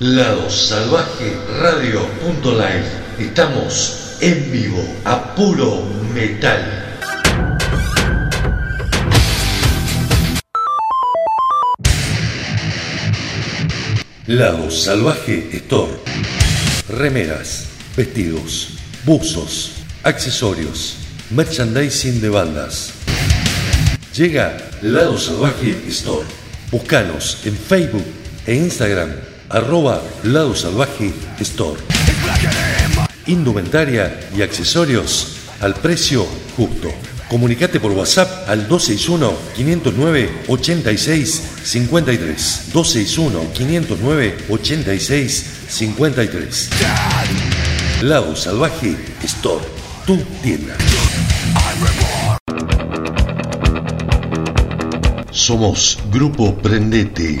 Lado Salvaje Radio.live. Estamos en vivo a puro metal. Lado Salvaje Store. Remeras, vestidos, buzos, accesorios, merchandising de bandas. Llega Lado Salvaje Store. Búscanos en Facebook e Instagram arroba Lado Salvaje Store. Indumentaria y accesorios al precio justo. Comunicate por WhatsApp al 261-509-8653. 261-509-8653. Lado Salvaje Store, tu tienda. Somos Grupo Prendete.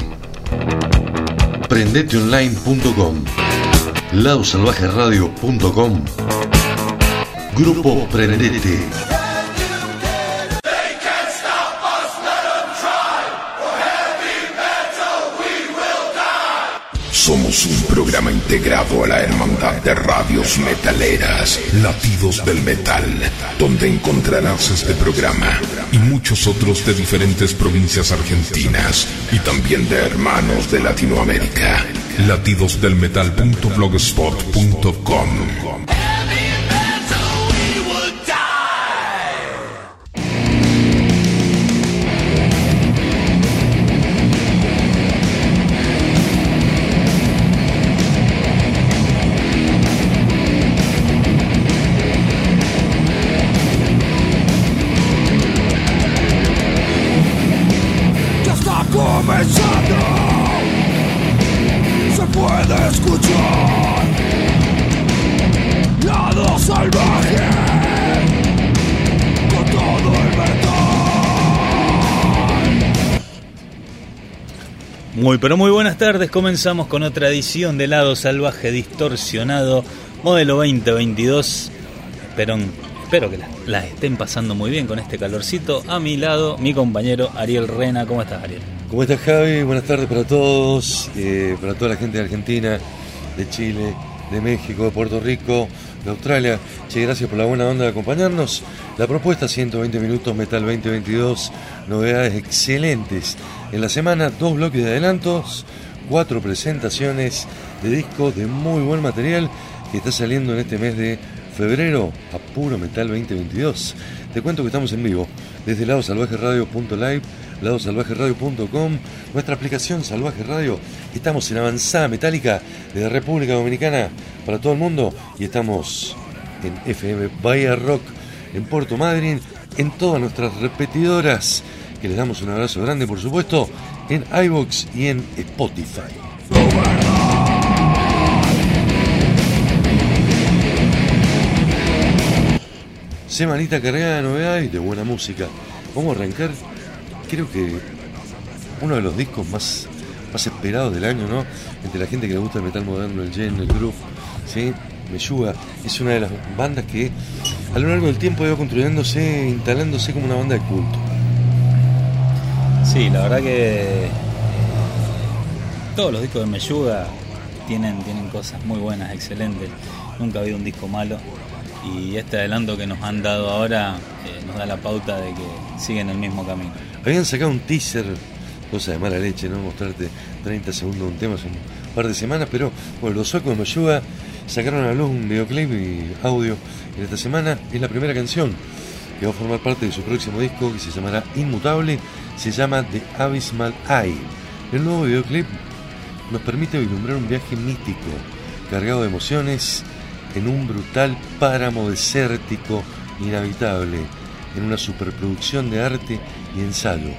Prendeteonline.com. Ladosalvajeradio.com. Grupo Prendete. Somos un programa integrado a la Hermandad de Radios Metaleras, Latidos del Metal, donde encontrarás este programa y muchos otros de diferentes provincias argentinas y también de hermanos de Latinoamérica. Latidosdelmetal.blogspot.com Muy pero muy buenas tardes, comenzamos con otra edición de Lado Salvaje Distorsionado, modelo 2022. Espero, espero que la- las estén pasando muy bien con este calorcito. A mi lado, mi compañero Ariel Rena. ¿Cómo estás, Ariel? ¿Cómo estás Javi? Buenas tardes para todos, eh, para toda la gente de Argentina, de Chile, de México, de Puerto Rico, Australia. Che, gracias por la buena onda de acompañarnos. La propuesta 120 minutos Metal 2022, novedades excelentes. En la semana dos bloques de adelantos, cuatro presentaciones de disco de muy buen material que está saliendo en este mes de febrero a puro Metal 2022. Te cuento que estamos en vivo desde ladosalvajeradio.live, ladosalvajeradio.com, nuestra aplicación Salvaje Radio. Estamos en avanzada metálica de República Dominicana para todo el mundo y estamos en FM Bahía Rock en Puerto Madryn, en todas nuestras repetidoras, que les damos un abrazo grande, por supuesto, en iBox y en Spotify. Semanita cargada de novedades y de buena música. Vamos a arrancar, creo que uno de los discos más, más esperados del año, ¿no? Entre la gente que le gusta el metal moderno, el gen, el groove, ¿sí? Meyuga es una de las bandas que a lo largo del tiempo ido construyéndose, instalándose como una banda de culto. Sí, la verdad que eh, todos los discos de Meyuga tienen, tienen cosas muy buenas, excelentes. Nunca ha habido un disco malo. Y este adelanto que nos han dado ahora eh, nos da la pauta de que siguen el mismo camino. Habían sacado un teaser, cosa de mala leche, ¿no? Mostrarte 30 segundos de un tema hace un par de semanas, pero bueno, los suecos de Mayuga sacaron a luz un videoclip y audio en esta semana. Es la primera canción que va a formar parte de su próximo disco que se llamará Inmutable, se llama The Abysmal Eye. El nuevo videoclip nos permite vislumbrar un viaje mítico, cargado de emociones, en un brutal páramo desértico inhabitable, en una superproducción de arte y ensayo,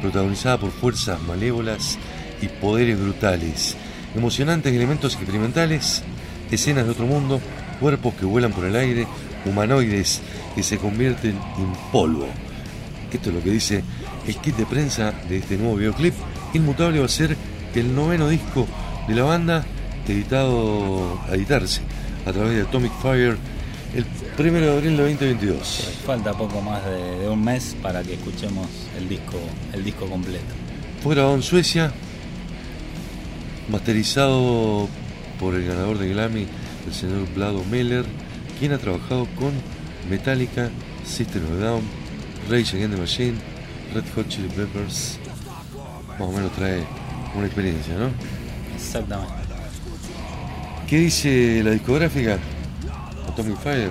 protagonizada por fuerzas malévolas y poderes brutales, emocionantes elementos experimentales, escenas de otro mundo, cuerpos que vuelan por el aire, humanoides que se convierten en polvo. Esto es lo que dice el kit de prensa de este nuevo videoclip. Inmutable va a ser el noveno disco de la banda editado a editarse a través de Atomic Fire el 1 de abril de 2022. Falta poco más de, de un mes para que escuchemos el disco, el disco completo. Fue grabado en Suecia, masterizado por el ganador de Grammy, el señor Vlado Meller, quien ha trabajado con Metallica, System of Down, Rage Against the Machine, Red Hot Chili Peppers. Más o menos trae una experiencia, ¿no? Exactamente. ¿Qué dice la discográfica? Atomic Fire.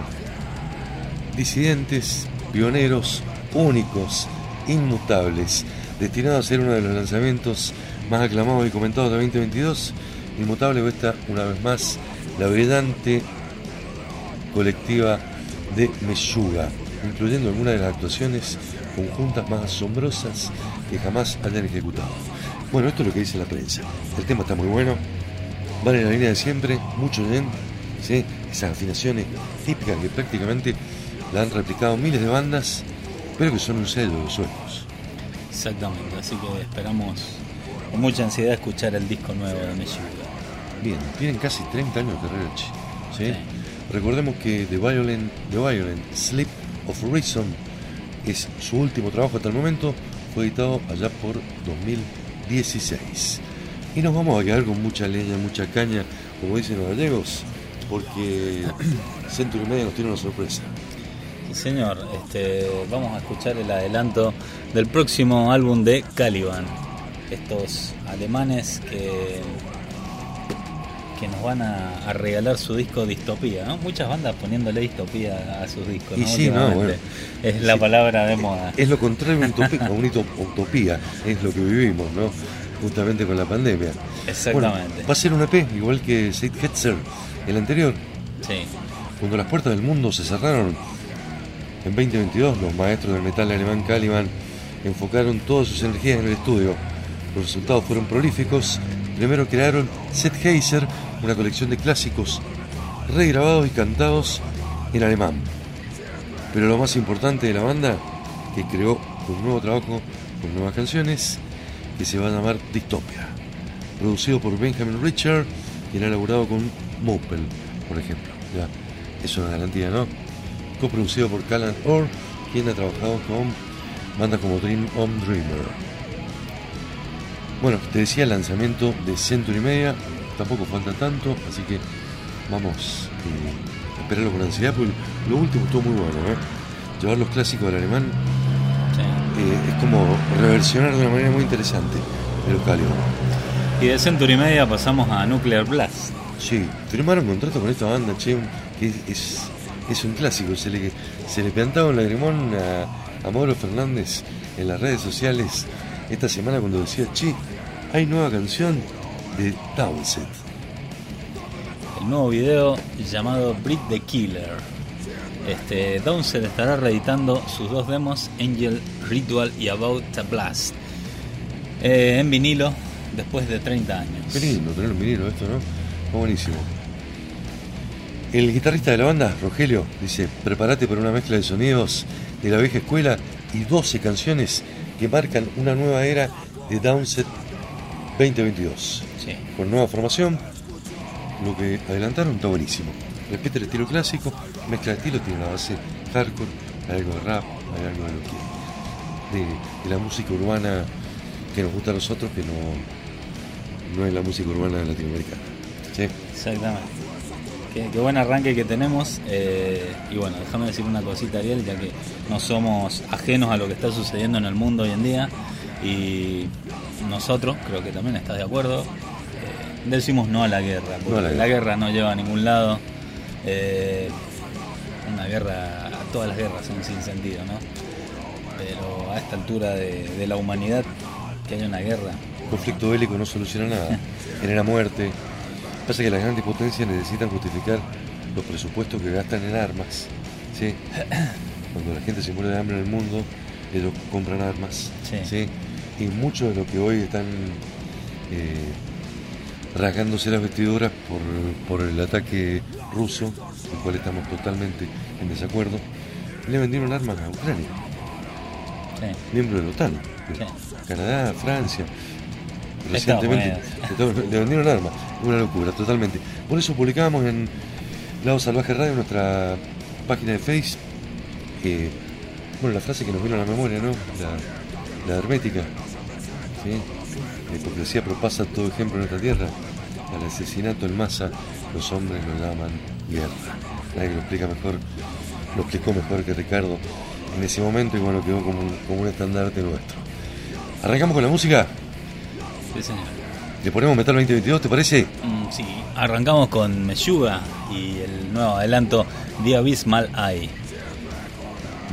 Disidentes, pioneros, únicos, inmutables, destinados a ser uno de los lanzamientos más aclamados y comentados de 2022. Inmutable está una vez más la brillante colectiva de Meshuga, incluyendo algunas de las actuaciones conjuntas más asombrosas que jamás hayan ejecutado. Bueno, esto es lo que dice la prensa. El tema está muy bueno, vale la línea de siempre, mucho bien, ¿sí? Esas afinaciones típicas que prácticamente la han replicado miles de bandas, pero que son un sello de sueños. Exactamente, así que esperamos con mucha ansiedad escuchar el disco nuevo de Meshuga. Bien, tienen casi 30 años de carrera. Sí. Recordemos que The Violent, The Violent Sleep of Reason es su último trabajo hasta el momento, fue editado allá por 2016. Y nos vamos a quedar con mucha leña, mucha caña, como dicen los gallegos, porque Century Media nos tiene una sorpresa. Sí, señor, este, vamos a escuchar el adelanto del próximo álbum de Caliban. Estos alemanes que, que nos van a, a regalar su disco Distopía, ¿no? Muchas bandas poniéndole distopía a sus discos, Y ¿no? sí, no, bueno. Es la Sí. palabra de moda. Es lo contrario a una utopía, es lo que vivimos, ¿no? Justamente con la pandemia. Exactamente. Bueno, va a ser un EP, igual que Sid Hetzer, el anterior. Sí, Cuando las puertas del mundo se cerraron en 2022, los maestros del metal alemán Caliban enfocaron todas sus energías en el estudio. Los resultados fueron prolíficos. Primero crearon Sennheiser, una colección de clásicos regrabados y cantados en alemán. Pero lo más importante de la banda, que creó un nuevo trabajo con nuevas canciones, que se va a llamar Dystopia. Producido por Benjamin Richard, quien ha elaborado con Mopel, por ejemplo. Ya, es una garantía, ¿no? Coproducido por Callan Orr, quien ha trabajado con bandas como Dream on Dreamer. Bueno, te decía el lanzamiento de Century Media, tampoco falta tanto, así que vamos eh, a esperarlo con ansiedad, porque lo último estuvo muy bueno, ¿eh? Llevar los clásicos del alemán sí. eh, es como reversionar de una manera muy interesante de los Caliban. Y de Century Media pasamos a Nuclear Blast. Sí, firmaron contrato con esta banda, che, que es, es, es un clásico. Se le, se le plantaba un lagrimón a, a Mauro Fernández en las redes sociales esta semana cuando decía, che, hay nueva canción de Townset. El nuevo video llamado Breed the Killer. Este, Downset estará reeditando sus dos demos, Angel Ritual y About the Blast, eh, en vinilo después de 30 años. Qué lindo tener un vinilo esto, ¿no? Está buenísimo. El guitarrista de la banda, Rogelio, dice, prepárate para una mezcla de sonidos de la vieja escuela y 12 canciones que marcan una nueva era de Downset 2022. Sí, Con nueva formación, lo que adelantaron está buenísimo. Respeta el estilo clásico, mezcla de estilos, tiene la base hardcore, hay algo de rap, hay algo de lo que de, de la música urbana que nos gusta a nosotros, que no, no es la música urbana latinoamericana. ¿Sí? exactamente. Qué, qué buen arranque que tenemos. eh, y bueno, déjame decir una cosita, Ariel, ya que no somos ajenos a lo que está sucediendo en el mundo hoy en día. Y nosotros, creo que también estás de acuerdo, eh, decimos no a la guerra. Porque No a la la, guerra. no lleva a ningún lado. Eh, una guerra, todas las guerras son sin sentido, ¿no? Pero a esta altura de, de la humanidad, que haya una guerra, conflicto bélico no soluciona nada, genera muerte. Pasa que las grandes potencias necesitan justificar los presupuestos que gastan en armas. ¿sí? Cuando la gente se muere de hambre en el mundo, ellos compran armas. Sí. Y muchos de los que hoy están eh, rasgándose las vestiduras por, por el ataque ruso, el cual estamos totalmente en desacuerdo, le vendieron armas a Ucrania, sí. miembro de la OTAN. Sí. Canadá, Francia. Recientemente le vendieron armas. Una locura, totalmente. Por eso publicamos en Lado Salvaje Radio, nuestra página de Face, eh, bueno, la frase que nos vino a la memoria, ¿no? La, la hermética. ¿sí? La hipocresía propasa todo ejemplo en nuestra tierra. Al asesinato en masa, los hombres lo llaman guerra. Nadie que lo explica mejor, lo explicó mejor que Ricardo en ese momento y bueno, quedó como como un estandarte nuestro. ¿Arrancamos con la música? Sí, señor. ¿Le ponemos Metal 2022, te parece? Mm, sí, arrancamos con Meshuga y el nuevo adelanto The Abysmal Eye.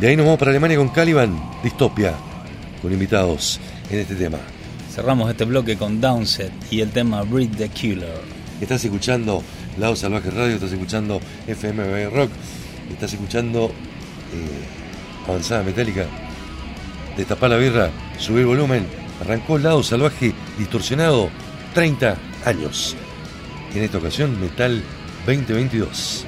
De ahí nos vamos para Alemania con Caliban, Distopia, con invitados en este tema. Cerramos este bloque con Downset y el tema Breed the Killer. Estás escuchando Lado Salvaje Radio, estás escuchando FMB Rock, estás escuchando eh, Avanzada Metálica. Destapar la birra, subir volumen. Arrancó Lado Salvaje distorsionado 30 años. En esta ocasión, Metal 2022.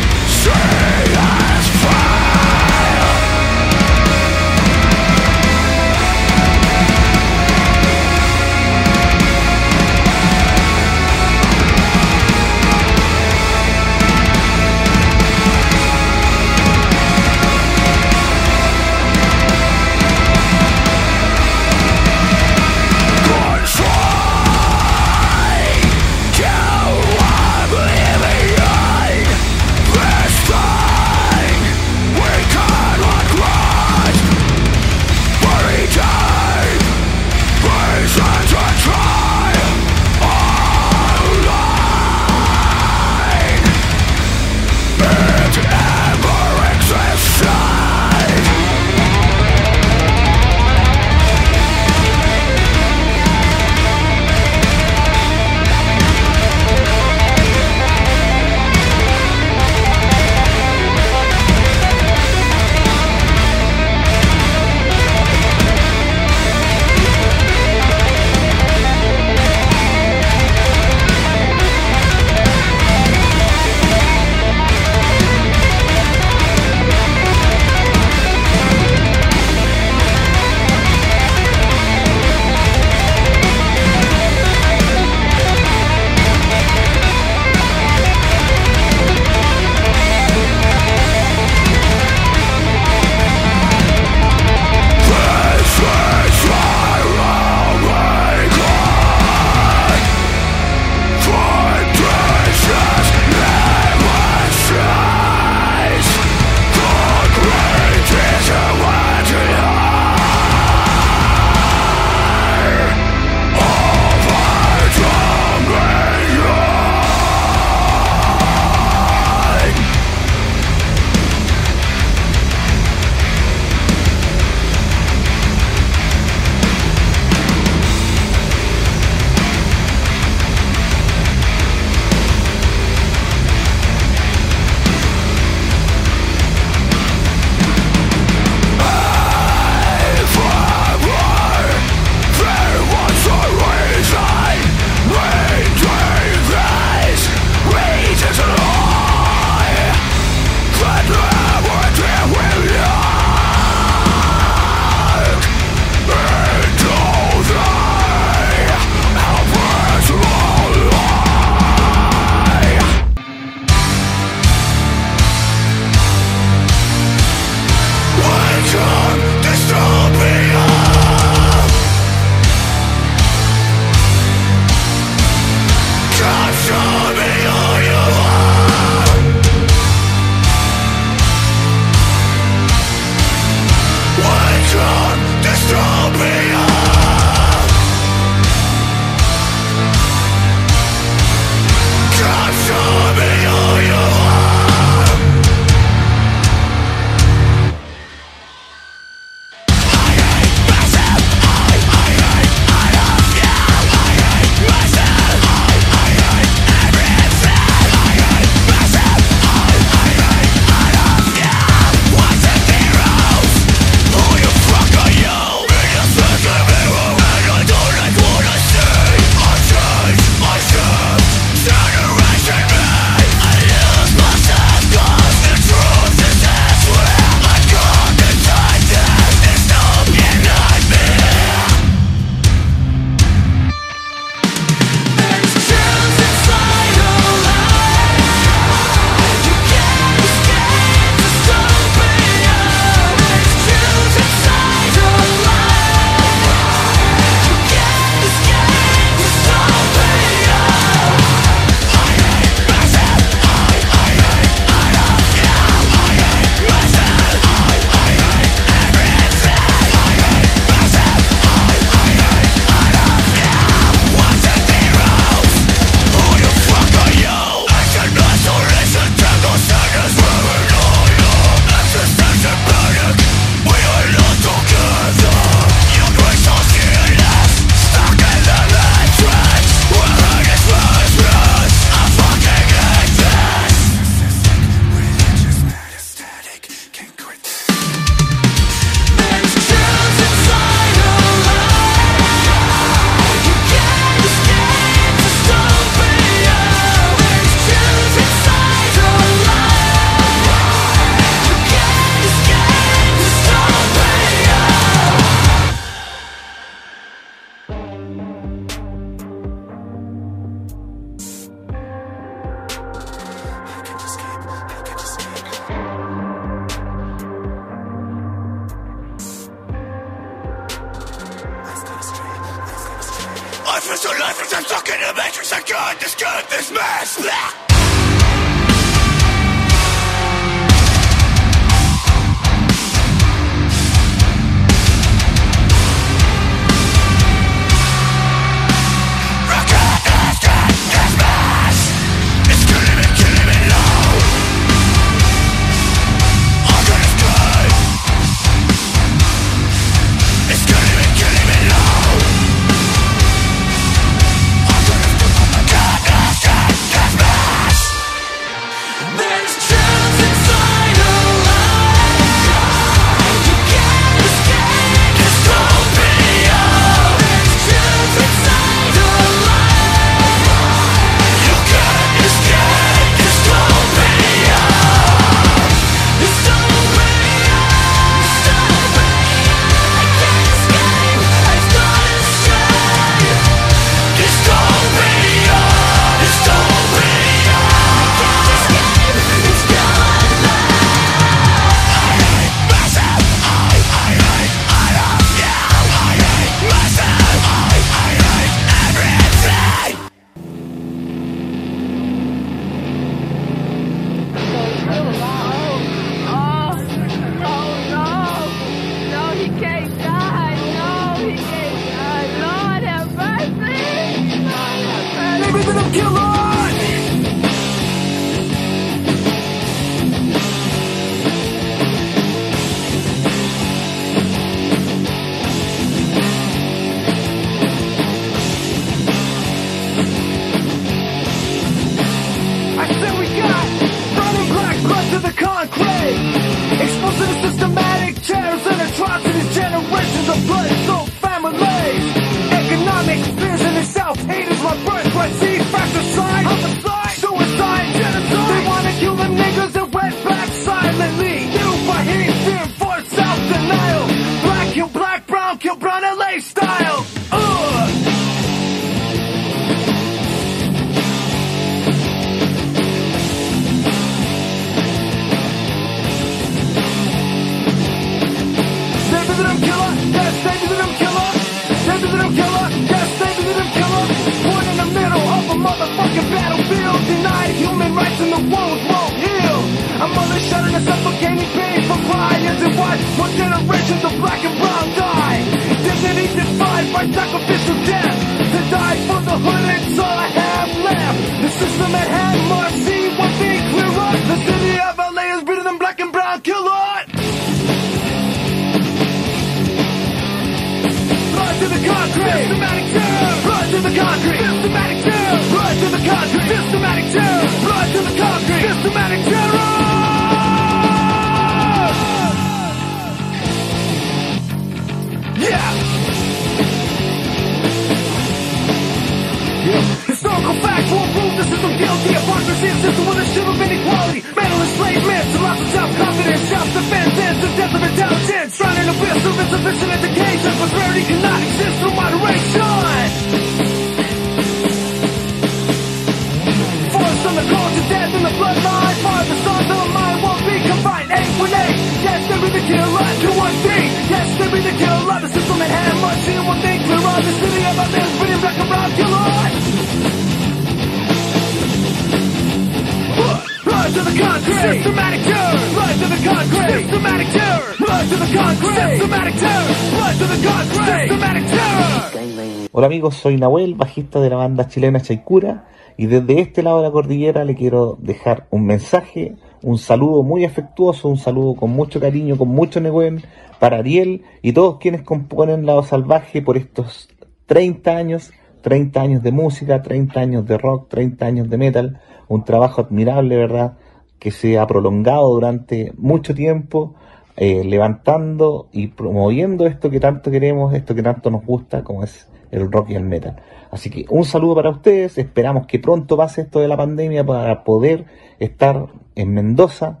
Soy Nahuel, bajista de la banda chilena Chaicura y desde este lado de la cordillera le quiero dejar un mensaje, un saludo muy afectuoso, un saludo con mucho cariño, con mucho neguen para Ariel y todos quienes componen Lado Salvaje por estos 30 años, 30 años de música, 30 años de rock, 30 años de metal, un trabajo admirable, ¿verdad? Que se ha prolongado durante mucho tiempo, eh, levantando y promoviendo esto que tanto queremos, esto que tanto nos gusta, como es el rock y el metal. Así que un saludo para ustedes, esperamos que pronto pase esto de la pandemia para poder estar en Mendoza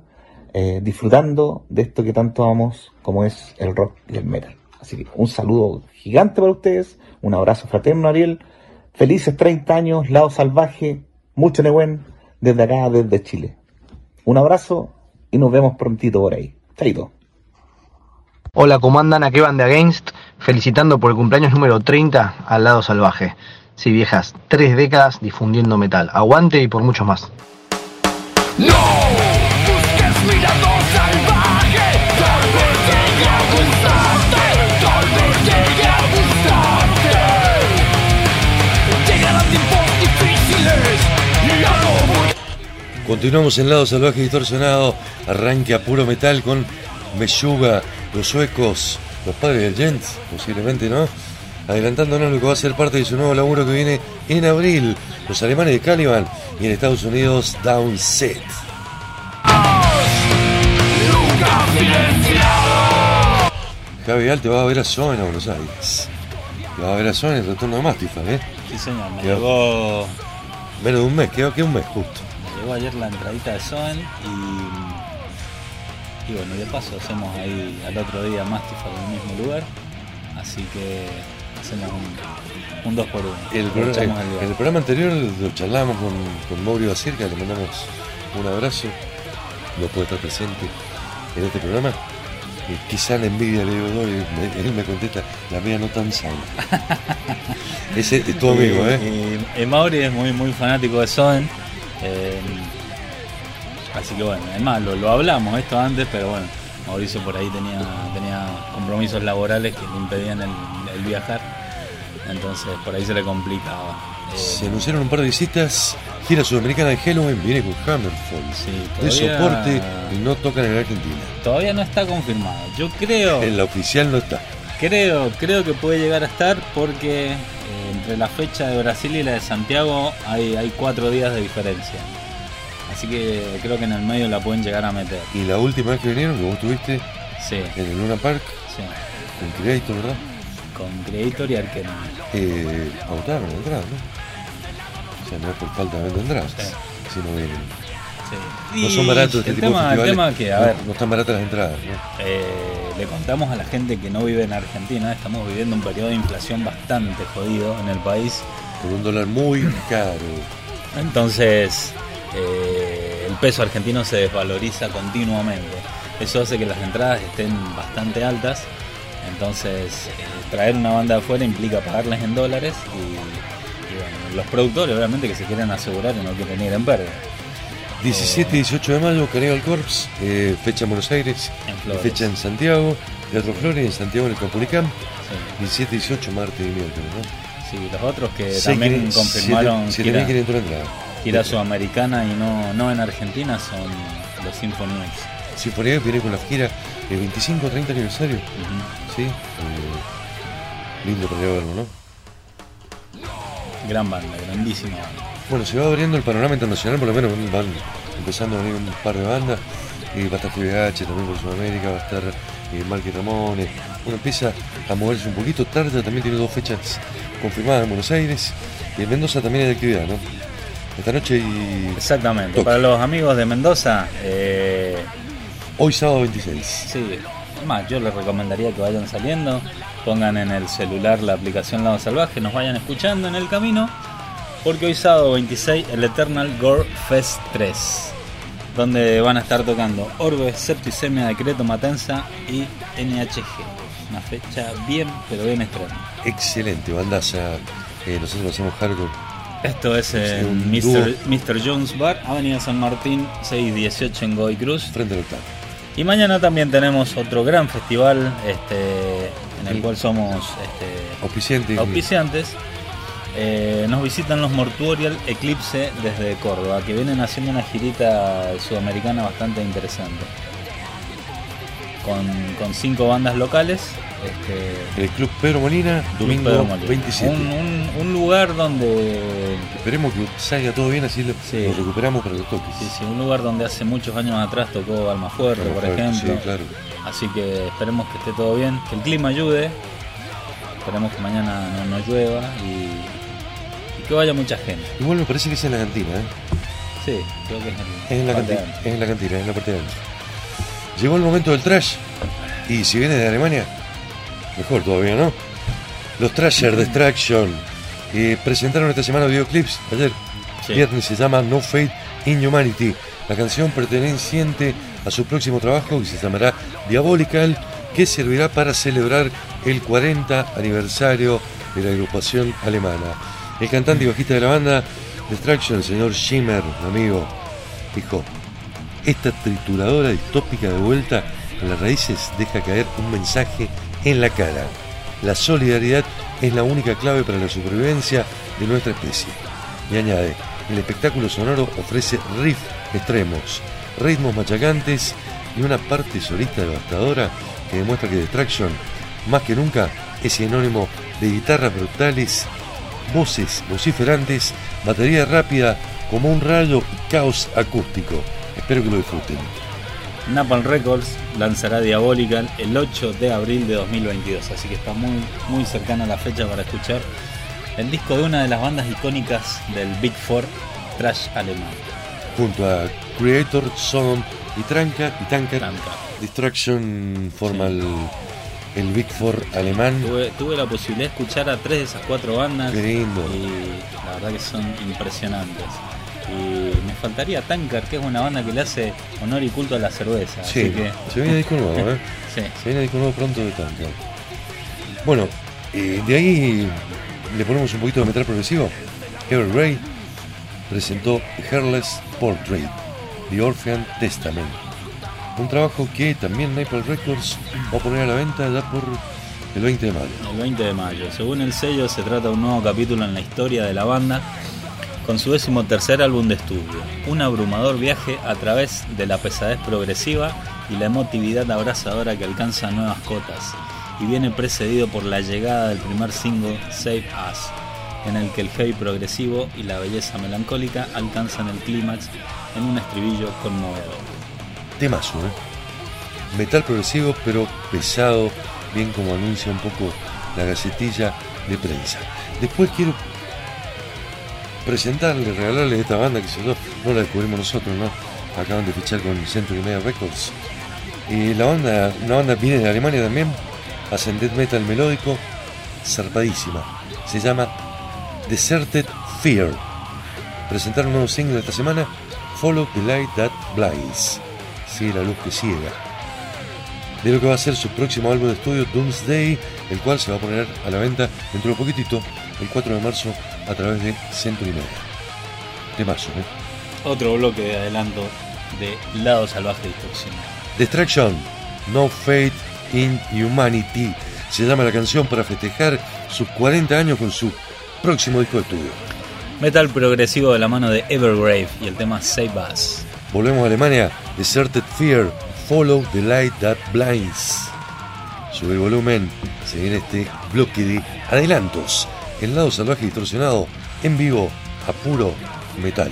eh, disfrutando de esto que tanto amamos como es el rock y el metal. Así que un saludo gigante para ustedes, un abrazo fraterno Ariel, felices 30 años, lado salvaje, mucho Nehuen desde acá, desde Chile. Un abrazo y nos vemos prontito por ahí. Chaito. Hola, ¿cómo andan? Aquí van de Against, felicitando por el cumpleaños número 30 al lado salvaje. Sí, viejas, tres décadas difundiendo metal. Aguante y por mucho más. No busques mirador salvaje Tal vez llegue a gustarte Tal vez llegue a gustarte Llegarán tiempos difíciles Y ya no voy Continuamos en lado salvaje y distorsionado. Arranque a puro metal con Meshuga, los suecos, los padres del Gents, posiblemente, ¿no? Adelantándonos lo que va a ser parte de su nuevo laburo que viene en abril. Los alemanes de Caliban y en Estados Unidos Downset. nunca silenciado Javi Al te va a ver a Zona a Buenos Aires. Te va a ver a Zona en el retorno de Mastifa, ¿eh? Sí, señor. Me llegó, Menos de un mes, quedó que un mes justo. me llegó ayer la entradita de Soen y. Y bueno, de paso hacemos ahí al otro día Mastifa en el mismo lugar. Así que hacemos un, un 2 por 1 El, programa- el- el programa anterior lo charlamos con, con Mauricio Acirca, le mandamos un abrazo. No puede estar presente en este programa. Eh, quizá la envidia le digo, no, y me- él me contesta, la mía no tan sana. Ese es tu amigo, ¿eh? Y, y Mauri es muy, muy fanático de Soen. eh, así que bueno, además lo, lo hablamos esto antes, pero bueno, Mauricio por ahí tenía, tenía compromisos laborales que le impedían el, el viajar. Entonces por ahí se le complicaba. Eh, Se anunciaron un par de visitas. Gira sudamericana de Halloween viene con Hammerfall. Sí, de soporte y no tocan en Argentina. todavía no está confirmado. Yo creo, En la oficial no está. creo, creo que puede llegar a estar porque eh, entre la fecha de Brasil y la de Santiago hay, hay cuatro días de diferencia. Así que creo que en el medio la pueden llegar a meter. Y la última vez que vinieron, que vos estuviste Sí, en el Luna Park, sí. con Creator, ¿verdad? Con Creator y Arkenum. Eh, la entrada, ¿no? O sea, no es por falta de venta entradas, Sí. sino vienen. Sí. No son baratos este el tipo tema, de el tema que, a no, ver, no están baratas las entradas, ¿no? eh, le contamos a la gente que no vive en Argentina, estamos viviendo un periodo de inflación bastante jodido en el país. Por un dólar muy caro. Entonces, eh, el peso argentino se desvaloriza continuamente. Eso hace que las entradas estén bastante altas. Entonces, eh, traer una banda de afuera implica pagarles en dólares y, y bueno, los productores obviamente que se quieren asegurar y no quieren ir en pérdida. 17 y 18 de mayo, Carnival Corps, eh, fecha en Buenos Aires, En fecha en Santiago, Teatro Flores, en Santiago en el Capulicam, Sí. 17 y 18 martes y miércoles, ¿no? Sí, los otros que también quin- confirmaron siete- gira, 7.500 la entrada. Gira sudamericana y no, no en Argentina son los Symphony X. Sinfonía viene con la gira el 25-30 aniversario, Ujú. ¿sí? Eh, lindo para verlo, ¿no? Gran banda, grandísima banda. Bueno, se va abriendo el panorama internacional, por lo menos van empezando a venir un par de bandas. Y va a estar GBH también por Sudamérica, va a estar eh, Marque Ramones. Bueno, empieza a moverse un poquito. Tarda también tiene dos fechas confirmadas en Buenos Aires. Y en Mendoza también hay actividad, ¿no? Esta noche y Exactamente. Toque. Para los amigos de Mendoza, eh, hoy sábado 26. sí, más, yo les recomendaría que vayan saliendo, pongan en el celular la aplicación Lado Salvaje, nos vayan escuchando en el camino, porque hoy sábado 26 el Eternal Gore Fest 3, donde van a estar tocando Orbe, Septicemia, Decreto Matanza y NHG. Una fecha bien, pero bien extrema. Excelente, bandaza. Eh, nosotros hacemos hardcore. Esto es en un Mr. Jones Bar, Avenida San Martín, 618 en Goy Cruz. Frente al octavo. Y mañana también tenemos otro gran festival este, en el Sí. cual somos este, Auspiciante. auspiciantes. Eh, nos visitan los Mortuorial Eclipse desde Córdoba, que vienen haciendo una girita sudamericana bastante interesante. Con, con cinco bandas locales. Este, El Club Pedro Molina, domingo Pedro Molina. 27. Un, un- un lugar donde Esperemos que salga todo bien, así lo, Sí. lo recuperamos para los toques. Sí, sí, un lugar donde hace muchos años atrás tocó Almafuerte, por ejemplo. Sí, claro. Así que esperemos que esté todo bien, que el clima ayude. Esperemos que mañana no, no llueva y, y que vaya mucha gente. Igual me parece que es en la cantina, ¿eh? Sí, creo que es en, Es en la cantina, es en la cantina, es en la parte de adentro. Llegó el momento del trash. Y si viene de Alemania, mejor todavía, ¿no? Los Trasher Destruction presentaron esta semana videoclips. Ayer, Sí. viernes, se llama No Fate in Humanity. La canción perteneciente a su próximo trabajo que se llamará Diabolical, que servirá para celebrar el 40 aniversario de la agrupación alemana. El cantante y bajista de la banda Destruction, el señor Shimmer, amigo, dijo, esta trituradora distópica de vuelta en las raíces deja caer un mensaje en la cara. La solidaridad es la única clave para la supervivencia de nuestra especie. Y añade, el espectáculo sonoro ofrece riffs extremos, ritmos machacantes y una parte solista devastadora que demuestra que Destruction, más que nunca, es sinónimo de guitarras brutales, voces vociferantes, batería rápida como un rayo y caos acústico. Espero que lo disfruten. Napalm Records lanzará Diabolical el 8 de abril de 2022, así que está muy, muy cercana la fecha para escuchar el disco de una de las bandas icónicas del Big Four trash alemán. Junto a Creator, Sodom y Tranca y Tanker, Tanca. Destruction forma el, el Big Four alemán. Tuve, tuve la posibilidad de escuchar a tres de esas cuatro bandas Qué lindo. y la verdad que son impresionantes. Y me faltaría Tankard, que es una banda que le hace honor y culto a la cerveza. Sí, Así que, se viene disco nuevo, ¿eh? sí. Se viene disco nuevo pronto de Tanker. Bueno, eh, de ahí le ponemos un poquito de metal progresivo. Evergrey presentó Hairless Portrait, The Orphan Testament. Un trabajo que también Maple Records va a poner a la venta ya por el 20 de mayo. El 20 de mayo. Según el sello, se trata de un nuevo capítulo en la historia de la banda, con su décimo tercer álbum de estudio. Un abrumador viaje a través de la pesadez progresiva y la emotividad abrazadora que alcanza nuevas cotas, y viene precedido por la llegada del primer single, Save Us, en el que el heavy progresivo y la belleza melancólica alcanzan el clímax en un estribillo conmovedor. Temazo, ¿eh? Metal progresivo, pero pesado, bien como anuncia un poco la gacetilla de prensa. Después quiero presentarle, regalarle esta banda que se no la descubrimos nosotros, ¿no? Acaban de fichar con Century Media Records. Y la banda, una banda viene de Alemania también, hacen death metal melódico, zarpadísima. Se llama Deserted Fear. Presentaron un nuevo single esta semana, Follow the Light That Blinds. Sigue la luz que ciega. De lo que va a ser su próximo álbum de estudio, Doomsday, el cual se va a poner a la venta dentro de poquitito, el 4 de marzo, a través de Century Media. De marzo, ¿eh? Otro bloque de adelanto de Lado Salvaje Distorsión. Distraction, No Faith in Humanity. Se llama la canción para festejar sus 40 años con su próximo disco de estudio. Metal progresivo de la mano de Evergrave y el tema Save Us. Volvemos a Alemania. Deserted Fear, Follow the Light That Blinds. Sube el volumen. Se viene este bloque de adelantos. El lado salvaje distorsionado en vivo a puro metal.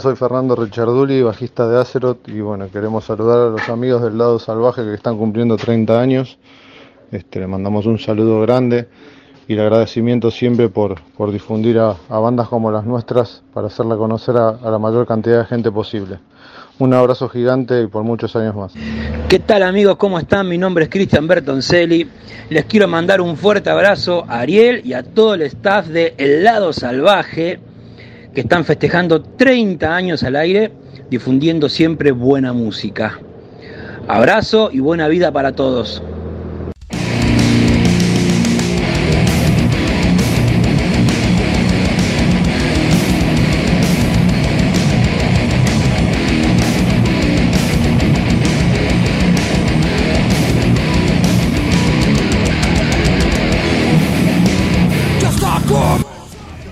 Soy Fernando Richarduli, bajista de Azeroth y bueno, queremos saludar a los amigos del lado salvaje que están cumpliendo 30 años. Este, le mandamos un saludo grande y el agradecimiento siempre por, por difundir a, a bandas como las nuestras para hacerla conocer a, a la mayor cantidad de gente posible. Un abrazo gigante y por muchos años más. ¿Qué tal amigos? ¿Cómo están? Mi nombre es Cristian Bertoncelli. Les quiero mandar un fuerte abrazo a Ariel y a todo el staff de El Lado Salvaje que están festejando 30 años al aire, difundiendo siempre buena música. Abrazo y buena vida para todos.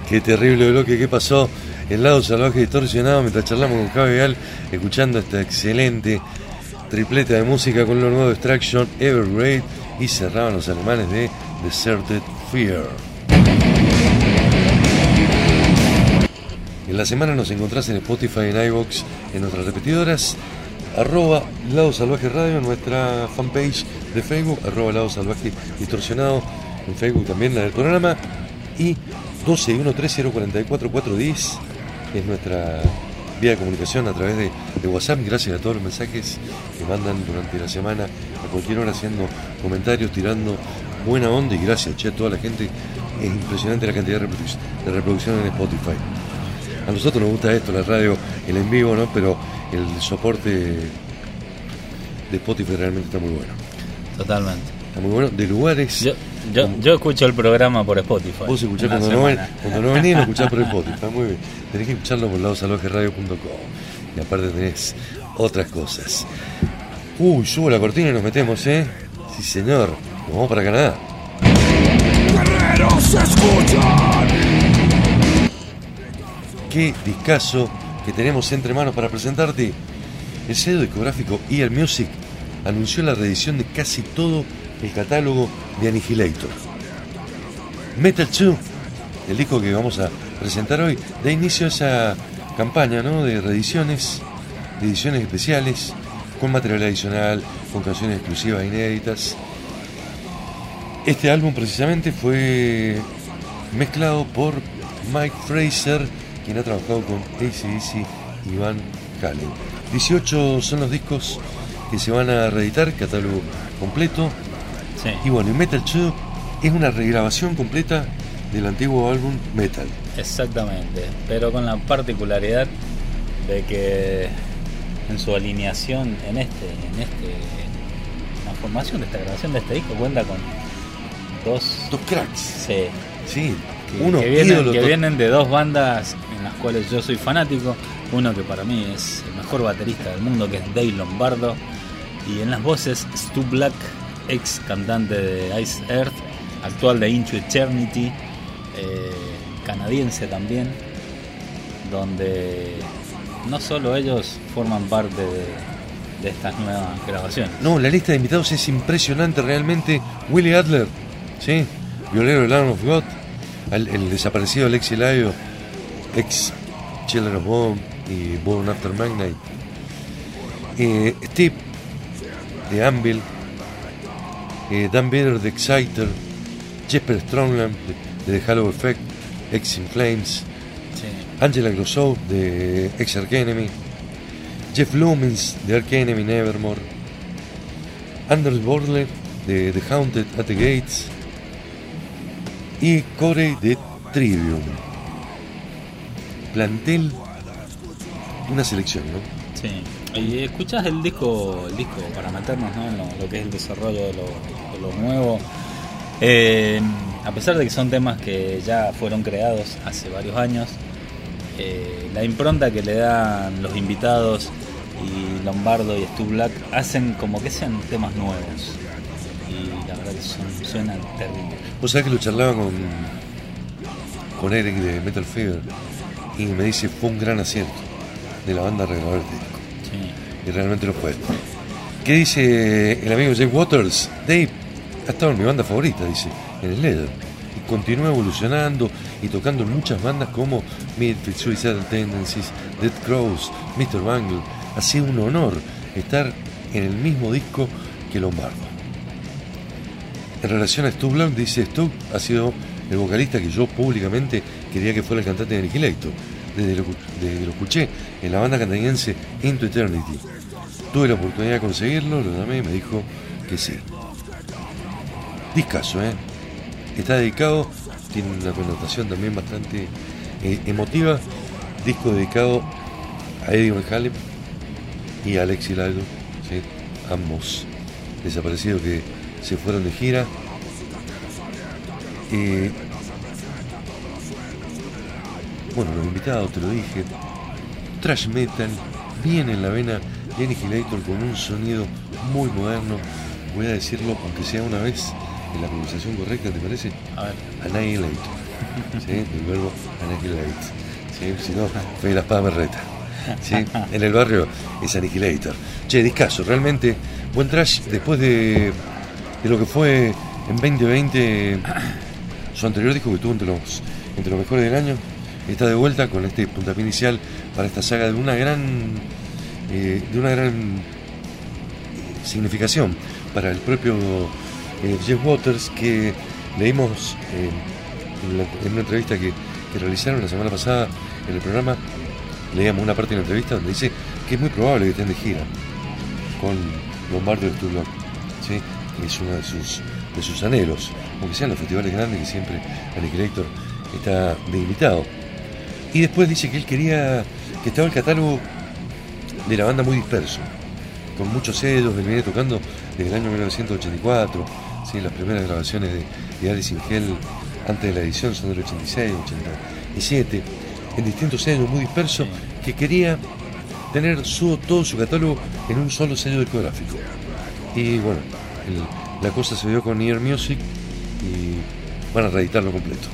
Qué terrible bloque, qué pasó. El lado salvaje distorsionado mientras charlamos con Javi escuchando esta excelente tripleta de música con lo nuevo Extraction, Evergrade y cerraban los alemanes de Deserted Fear. En la semana nos encontrás en Spotify, en iVoox, en nuestras repetidoras, arroba Lado Salvaje Radio, nuestra fanpage de Facebook, arroba Lado Salvaje Distorsionado, en Facebook también la del programa, y 12 410 es nuestra vía de comunicación a través de, de, WhatsApp. Gracias a todos los mensajes que mandan durante la semana, a cualquier hora haciendo comentarios, tirando buena onda y gracias che, a toda la gente. Es impresionante la cantidad de reproducción, de en Spotify. A nosotros nos gusta esto, la radio, el en vivo, ¿no? Pero el soporte de Spotify realmente está muy bueno. Totalmente. Está muy bueno. De lugares. Yo, yo, yo escucho el programa por Spotify. Vos escuchás cuando no, ven, cuando no venís, lo escuchás por Spotify. Muy bien. Tenés que escucharlo por ladosalvajeradio.com. Y aparte tenés otras cosas. Uy, subo la cortina y nos metemos, ¿eh? Sí, señor. Nos vamos para Canadá. Guerreros escuchan. Qué discazo que tenemos entre manos para presentarte. El sello discográfico EL Music anunció la reedición de casi todo el catálogo de Annihilator. Metal 2, el disco que vamos a presentar hoy, da inicio a esa campaña ¿no? de reediciones, de ediciones especiales, con material adicional, con canciones exclusivas inéditas. Este álbum precisamente fue mezclado por Mike Fraser, quien ha trabajado con ACDC y Van Halen. 18 son los discos que se van a reeditar, catálogo completo. Sí. Y bueno, y Metal 2 es una regrabación completa del antiguo álbum Metal. Exactamente, pero con la particularidad de que en su alineación en este, en este, la formación de esta grabación de este disco cuenta con dos, Dos cracks. sí, Sí, que, uno que vienen, ídolo que vienen de dos bandas en las cuales yo soy fanático. Uno que para mí es el mejor baterista del mundo, que es Dave Lombardo. Y en las voces, Stu Black, ex cantante de Ice Earth, actual de Into Eternity, eh, canadiense también, donde no solo ellos forman parte de, de estas nuevas grabaciones. No, la lista de invitados es impresionante realmente. Willie Adler, ¿sí? Violero del Lamb of God, el, el desaparecido Alexi Laio, ex Children of Bone y Born After Midnight. Eh, Steve de Anvil, eh, Dan Bader de Exciter, Jesper Strongland de, de The Halo Effect, ex In Flames, Sí. Angela Grossow de ex Ark Enemy, Jeff Lumens de Ark Enemy Nevermore, Anders Bordler de The Haunted at the Gates y Corey de Trivium. Plantel, una selección, ¿no? Sí. Y escuchás el disco, el disco para meternos ¿no? en lo, lo que es el desarrollo de lo, lo nuevo. Eh, a pesar de que son temas que ya fueron creados hace varios años, eh, la impronta que le dan los invitados y Lombardo y Stu Black hacen como que sean temas nuevos. Y la verdad que son- suenan terribles. Vos sabés que lo charlaba con, con Eric de Metal Fever y me dice fue un gran acierto de la banda regrabar este disco. Sí. Y realmente lo fue. ¿Qué dice el amigo Jake Waters? Dave ha estado en mi banda favorita, dice, en Leather. Y continúa evolucionando y tocando en muchas bandas como Midfield, Suicidal Tendencies, Dead Crows, Mr. Bangle. Ha sido un honor estar en el mismo disco que Lombardo. En relación a Stu Blanc, dice Stu ha sido el vocalista que yo públicamente quería que fuera el cantante de Annihilator, desde desde que lo escuché en la banda canadiense Into Eternity. Tuve la oportunidad de conseguirlo, lo llamé y me dijo que sí. Discaso, ¿eh? Está dedicado, tiene una connotación también bastante eh, emotiva. Disco dedicado a Eddie Van Halen y a Alexi Lago, ambos desaparecidos que se fueron de gira. Eh, bueno, los invitados, te lo dije. Trash metal, bien en la vena de Annihilator con un sonido muy moderno. Voy a decirlo, aunque sea una vez en la pronunciación correcta, ¿te parece? A ver. Annihilator. ¿Sí? Del verbo annihilate. ¿Sí? Si no, fe la espada me reta. ¿Sí? En el barrio es Annihilator. Che, discaso, realmente buen trash después de, de lo que fue en 2020 su anterior disco que tuvo entre los, entre los mejores del año. Está de vuelta con este puntapié inicial para esta saga de una gran eh, de una gran eh, significación para el propio eh, Jeff Waters que leímos en, una entrevista que, realizaron la semana pasada en el programa leíamos una parte de la entrevista donde dice que es muy probable que estén de gira con Lombardo y Stu Block, ¿sí? es uno de sus, de sus anhelos, aunque sean los festivales grandes que siempre Annihilator está de invitado. Y después dice que él quería que estaba el catálogo de la banda muy disperso, con muchos sellos, él viene tocando desde el año 1984, ¿sí? las primeras grabaciones de, de Alice in Hell antes de la edición son del 86, 87, en distintos sellos muy dispersos, que quería tener su, todo su catálogo en un solo sello discográfico. Y bueno, el- la cosa se dio con Ear Music y van a reeditarlo completo.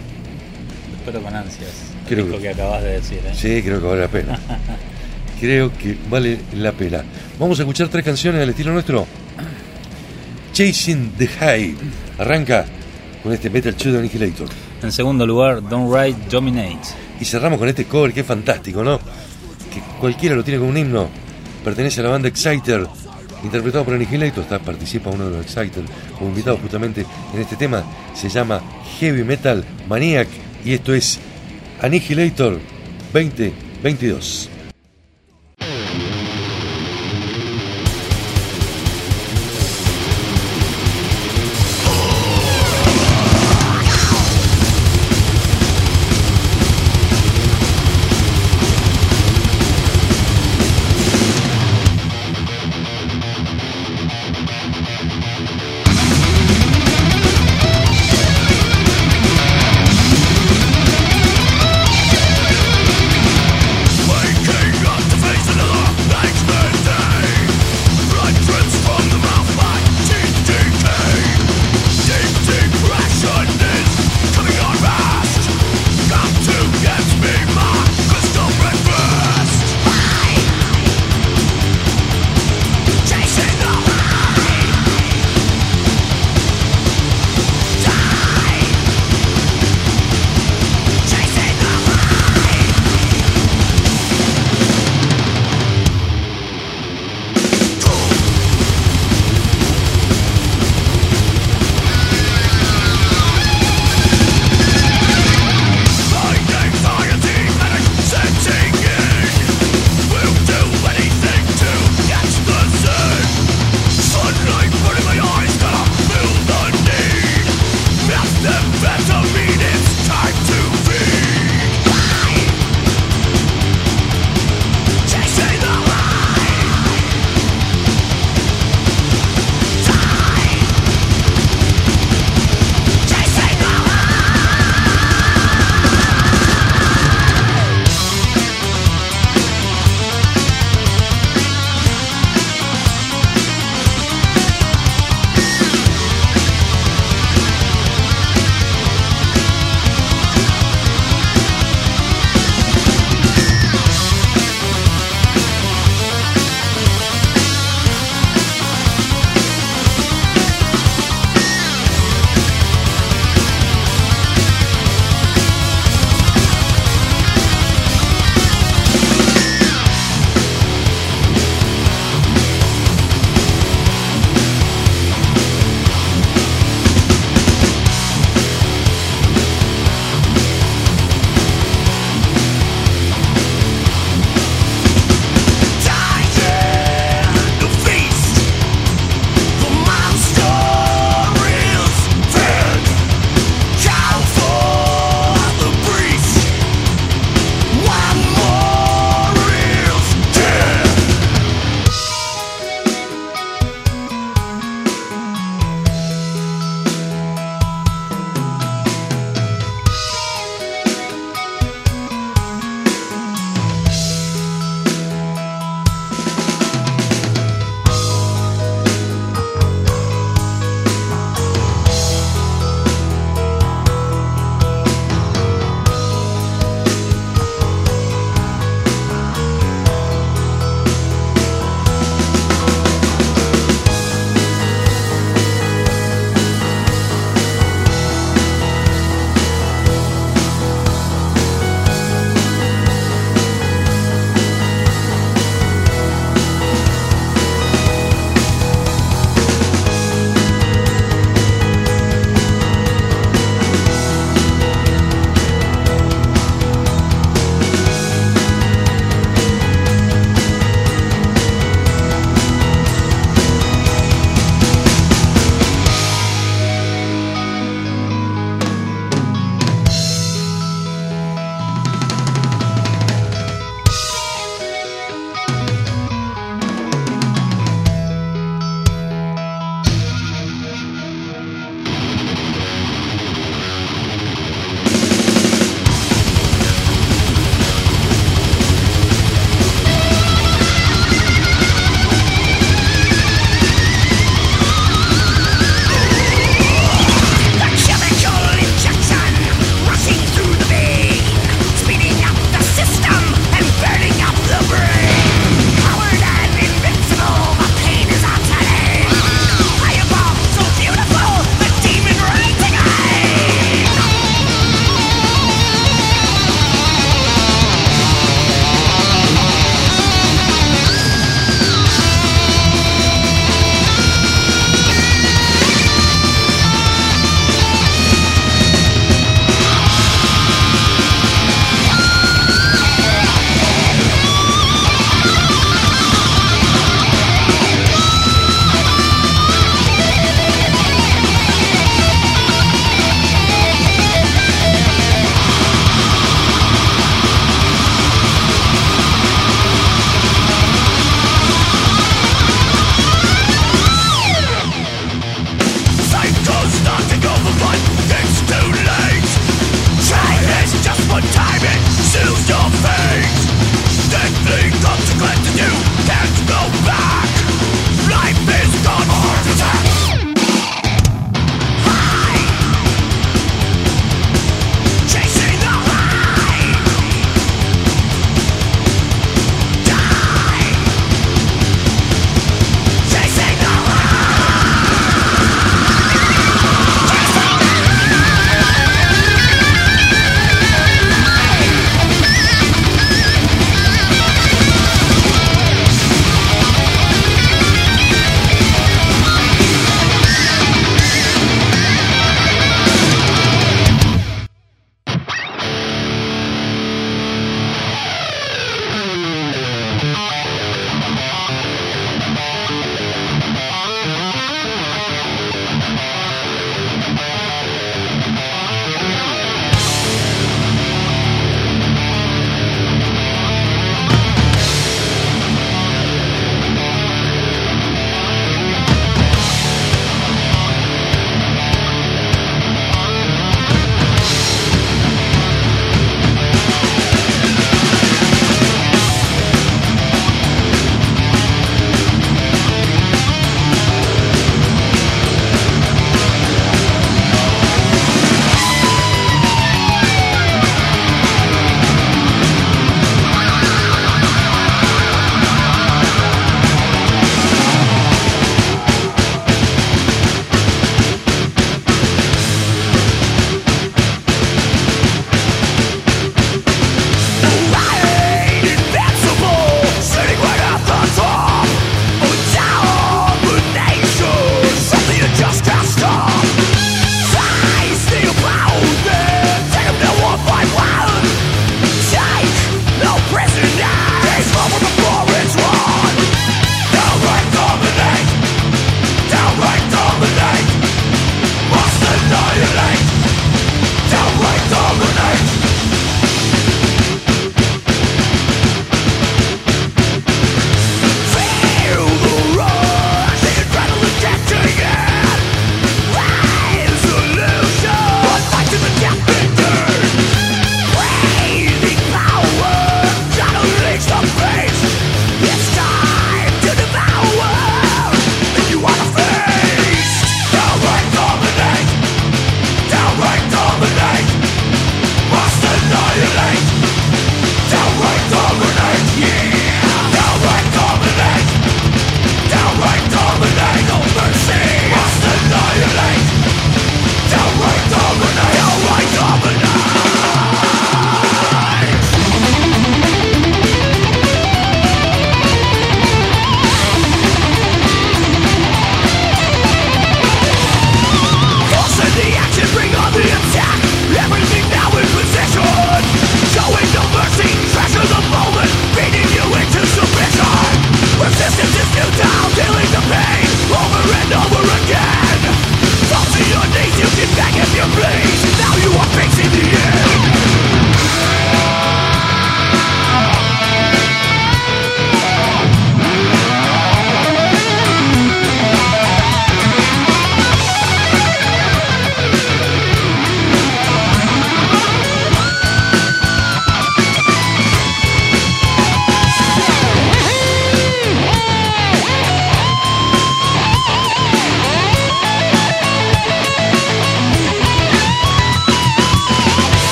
Espero con ansias. Creo que- que acabas de decir, ¿eh? Sí, creo que vale la pena. Creo que vale la pena. Vamos a escuchar tres canciones al estilo nuestro. Chasing the High. Arranca con este Metal de Annihilator. En segundo lugar, Don't Ride Dominate. Y cerramos con este cover que es fantástico, ¿no? Que cualquiera lo tiene como un himno. Pertenece a la banda Exciter, interpretado por Annihilator. Está, participa uno de los Exciter como invitado justamente en este tema. Se llama Heavy Metal Maniac y esto es Annihilator 2022.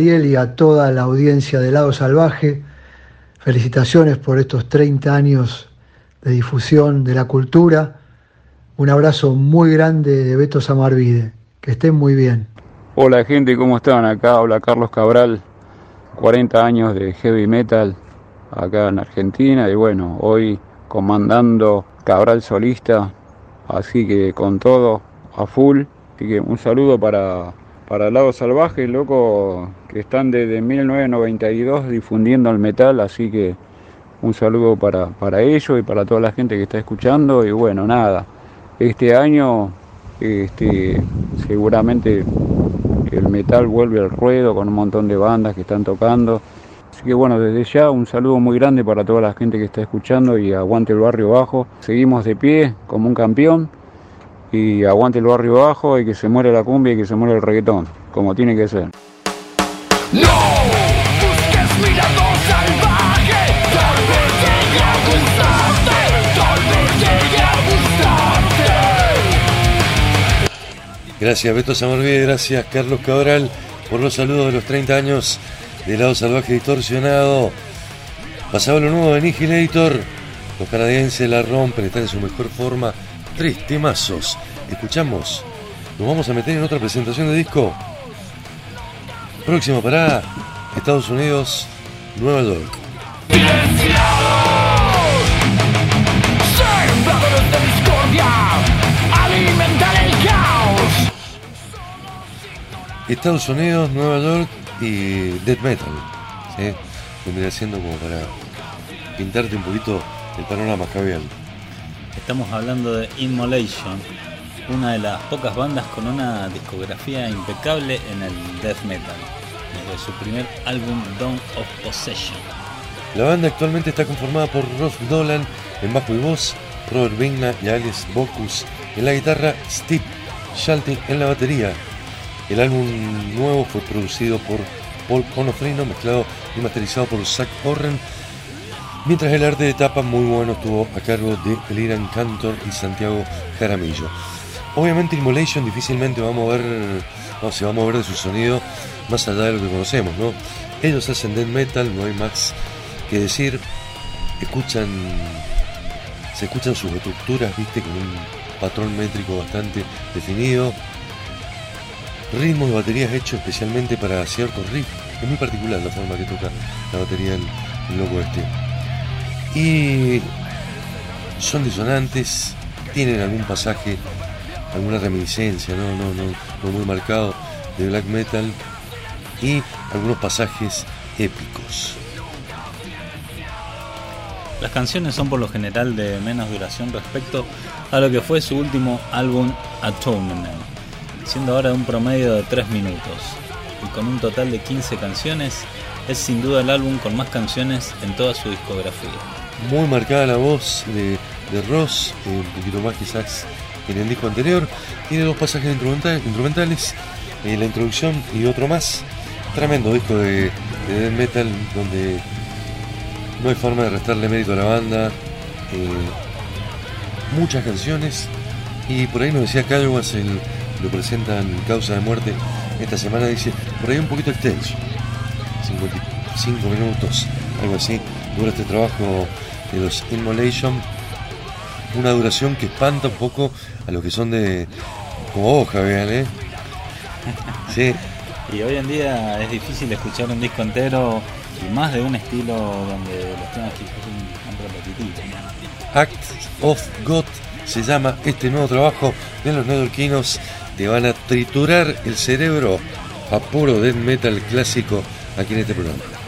Ariel y a toda la audiencia de Lado Salvaje. Felicitaciones por estos 30 años de difusión de la cultura. Un abrazo muy grande de Beto Samarvide. Que estén muy bien. Hola gente, ¿cómo están? Acá habla Carlos Cabral, 40 años de heavy metal acá en Argentina y bueno, hoy comandando Cabral solista, así que con todo a full. Así que un saludo para para el lado salvaje, loco, que están desde 1992 difundiendo el metal, así que un saludo para, para ellos y para toda la gente que está escuchando. Y bueno, nada, este año este, seguramente el metal vuelve al ruedo con un montón de bandas que están tocando. Así que bueno, desde ya un saludo muy grande para toda la gente que está escuchando y aguante el barrio bajo. Seguimos de pie como un campeón y aguante el barrio bajo y que se muere la cumbia y que se muere el reggaetón, como tiene que ser. No. Gracias Beto Samorvide, gracias Carlos Cabral por los saludos de los 30 años de Lado Salvaje Distorsionado. Pasaba lo nuevo de Annihilator. Los canadienses la rompen, están en su mejor forma. Tres temazos. Escuchamos. Nos vamos a meter en otra presentación de disco. Próxima parada, Estados Unidos, Nueva York. Estados Unidos, Nueva York y Death Metal. ¿sí? Vendría haciendo como para pintarte un poquito el panorama, Javier. Estamos hablando de Immolation, una de las pocas bandas con una discografía impecable en el death metal, desde su primer álbum Dawn of Possession. La banda actualmente está conformada por Ross Dolan en bajo y voz, Robert Vigna y Alex Bocus en la guitarra, Steve Shalting en la batería. El álbum nuevo fue producido por Paul Onofrino, mezclado y masterizado por Zach Orren, mientras el arte de tapa muy bueno estuvo a cargo de Eliran Cantor y Santiago Jaramillo. Obviamente Immolation difícilmente va a mover, se va a mover de su sonido más allá de lo que conocemos, ¿no? Ellos hacen death metal, no hay más que decir, escuchan, se escuchan sus estructuras, viste, con un patrón métrico bastante definido, ritmos de baterías hechos especialmente para ciertos riffs, es muy particular la forma que toca la batería el loco este. Y son disonantes, tienen algún pasaje, alguna reminiscencia, no, no, no, muy marcado de black metal y algunos pasajes épicos. Las canciones son por lo general de menos duración respecto a lo que fue su último álbum Atonement, siendo ahora de un promedio de 3 minutos. Y con un total de 15 canciones, es sin duda el álbum con más canciones en toda su discografía. Muy marcada la voz de, de Ross, eh, un poquito más quizás que en el disco anterior. Tiene dos pasajes instrumental- instrumentales, eh, la introducción y otro más. Tremendo disco de, de metal donde no hay forma de restarle mérito a la banda. eh, muchas canciones. Y por ahí nos decía Calwas, el- lo presentan Causa de Muerte esta semana, dice, por ahí un poquito extenso. 55 minutos, algo así, dura este trabajo de los Immolation. Una duración que espanta un poco a los que son de. como vos, Javier, ¿eh? Sí, Y hoy en día es difícil escuchar un disco entero y más de un estilo donde los temas quizás son repetitivos. Act of God se llama este nuevo trabajo de los neoyorquinos. Te van a triturar el cerebro a puro death metal clásico aquí en este programa.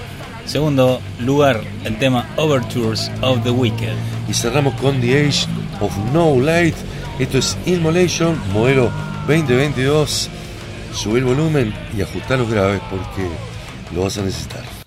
Segundo lugar, el tema Overtures of the Wicked. Y cerramos con The Age of No Light. Esto es Immolation, modelo 2022. Sube el volumen y ajustar los graves porque lo vas a necesitar.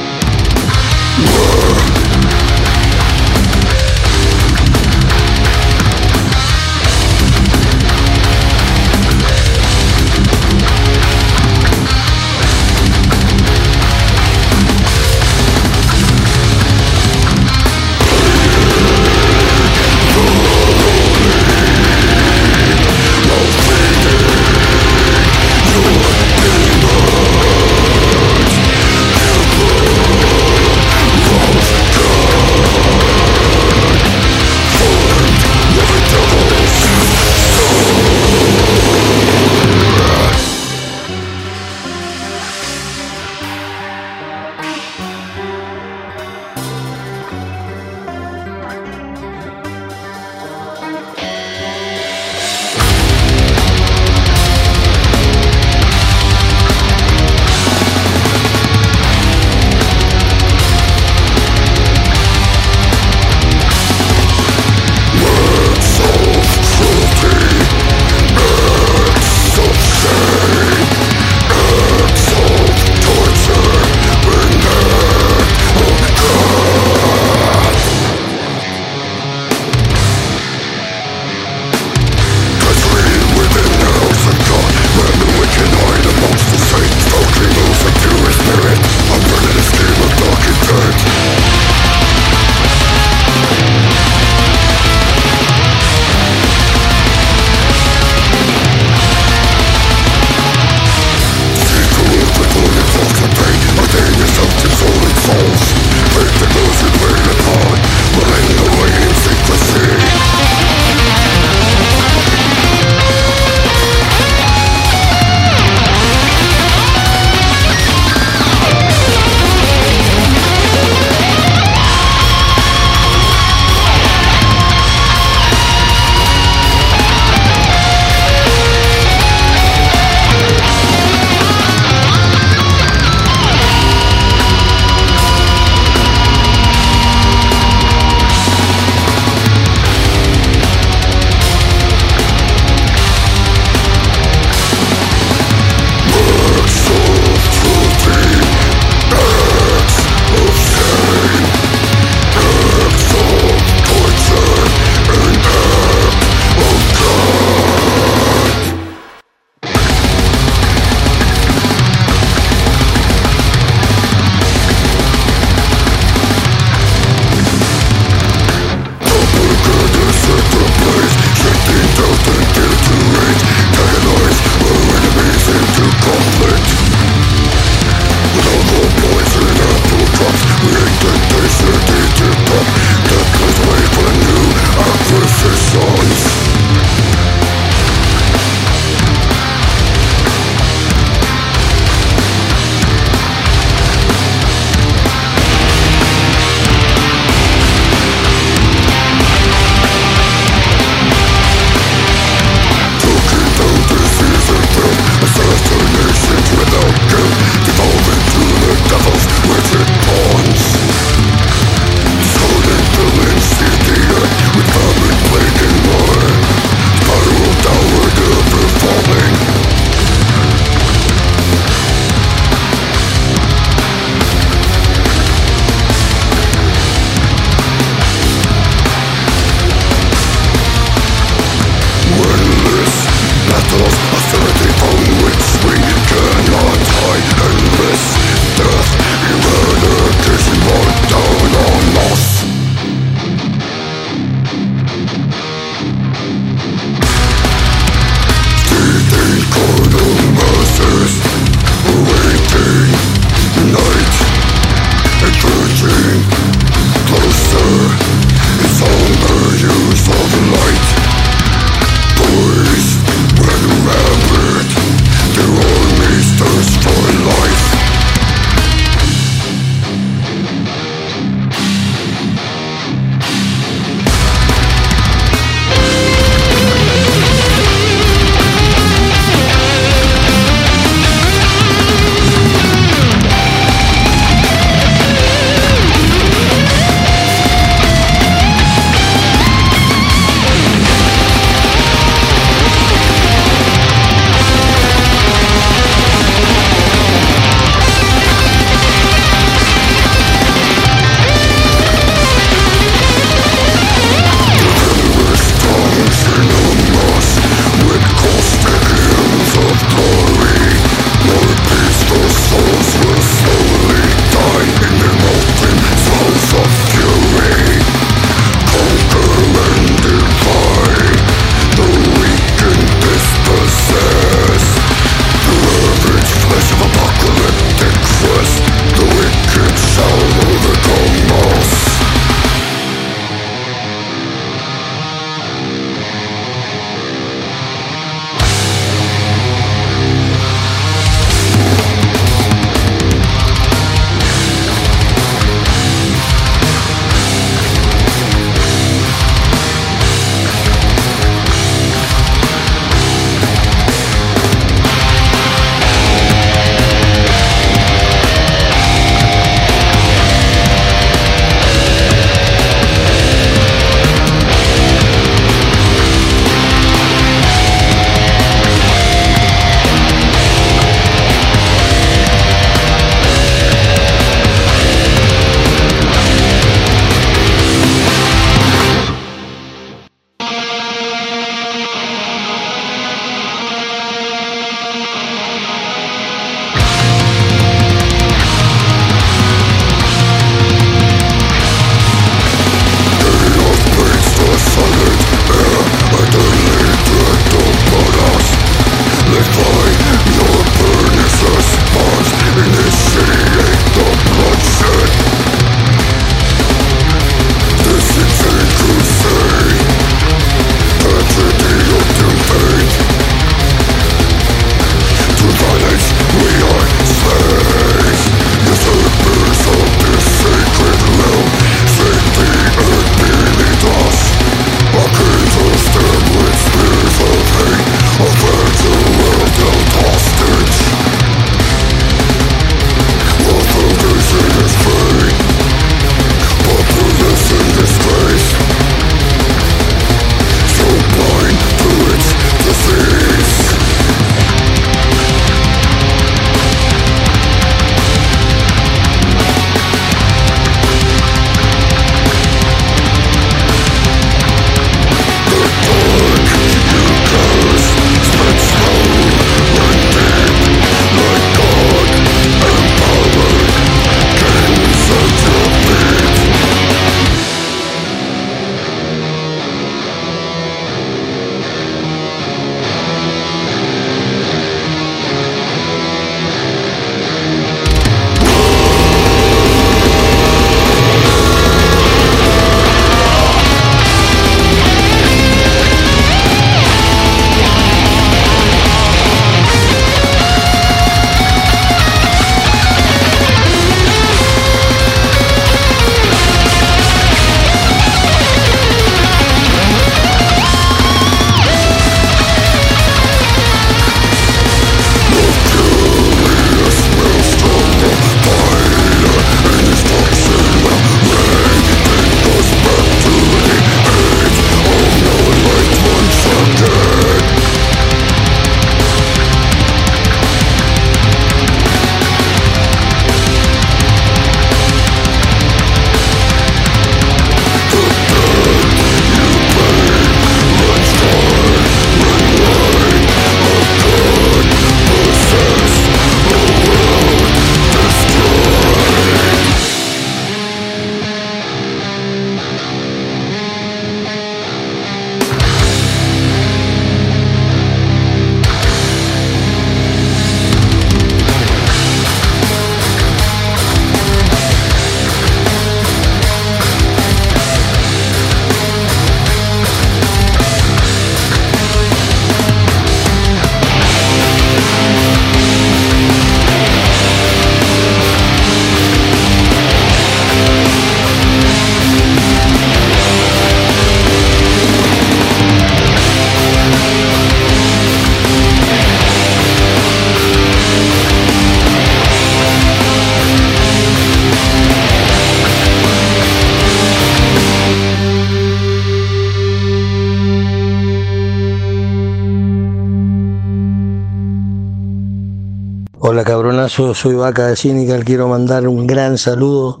Cabronazo, soy Vaca de Cínica, quiero mandar un gran saludo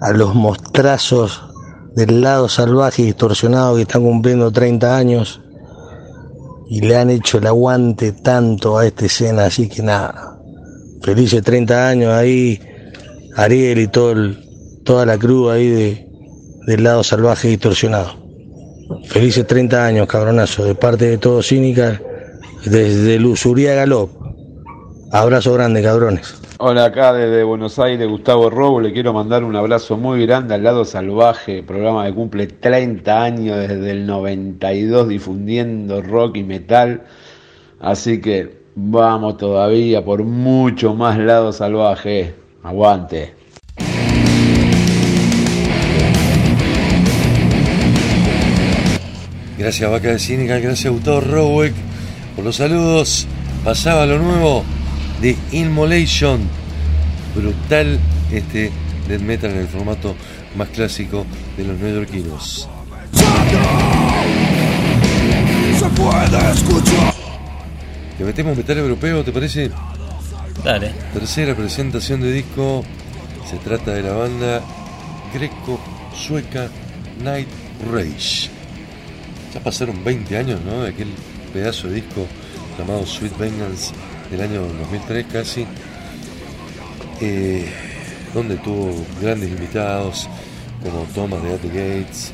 a los mostrazos del lado salvaje y distorsionado que están cumpliendo 30 años y le han hecho el aguante tanto a esta escena, así que nada, felices 30 años ahí, Ariel y todo toda la cruz ahí de, del lado salvaje y distorsionado. Felices 30 años, cabronazo, de parte de todo Cínica, desde Luzuría Galop. Abrazo grande, cabrones. Hola, acá desde Buenos Aires, Gustavo Robo. Le quiero mandar un abrazo muy grande al lado salvaje, programa que cumple 30 años desde el 92 difundiendo rock y metal. Así que vamos todavía por mucho más lado salvaje. Aguante. Gracias Vaca de Cínica, gracias Gustavo Roweck por los saludos. Pasaba lo nuevo de Inmolation. Brutal este death metal en el formato más clásico de los neoyorquinos. Se puede escuchar. ¿Te metemos metal europeo, te parece? Dale. Tercera presentación de disco. Se trata de la banda greco-sueca Night Rage. Ya pasaron 20 años, ¿no? De aquel pedazo de disco llamado Sweet Vengeance del año 2003 casi. eh, donde tuvo grandes invitados como Thomas de At Gates,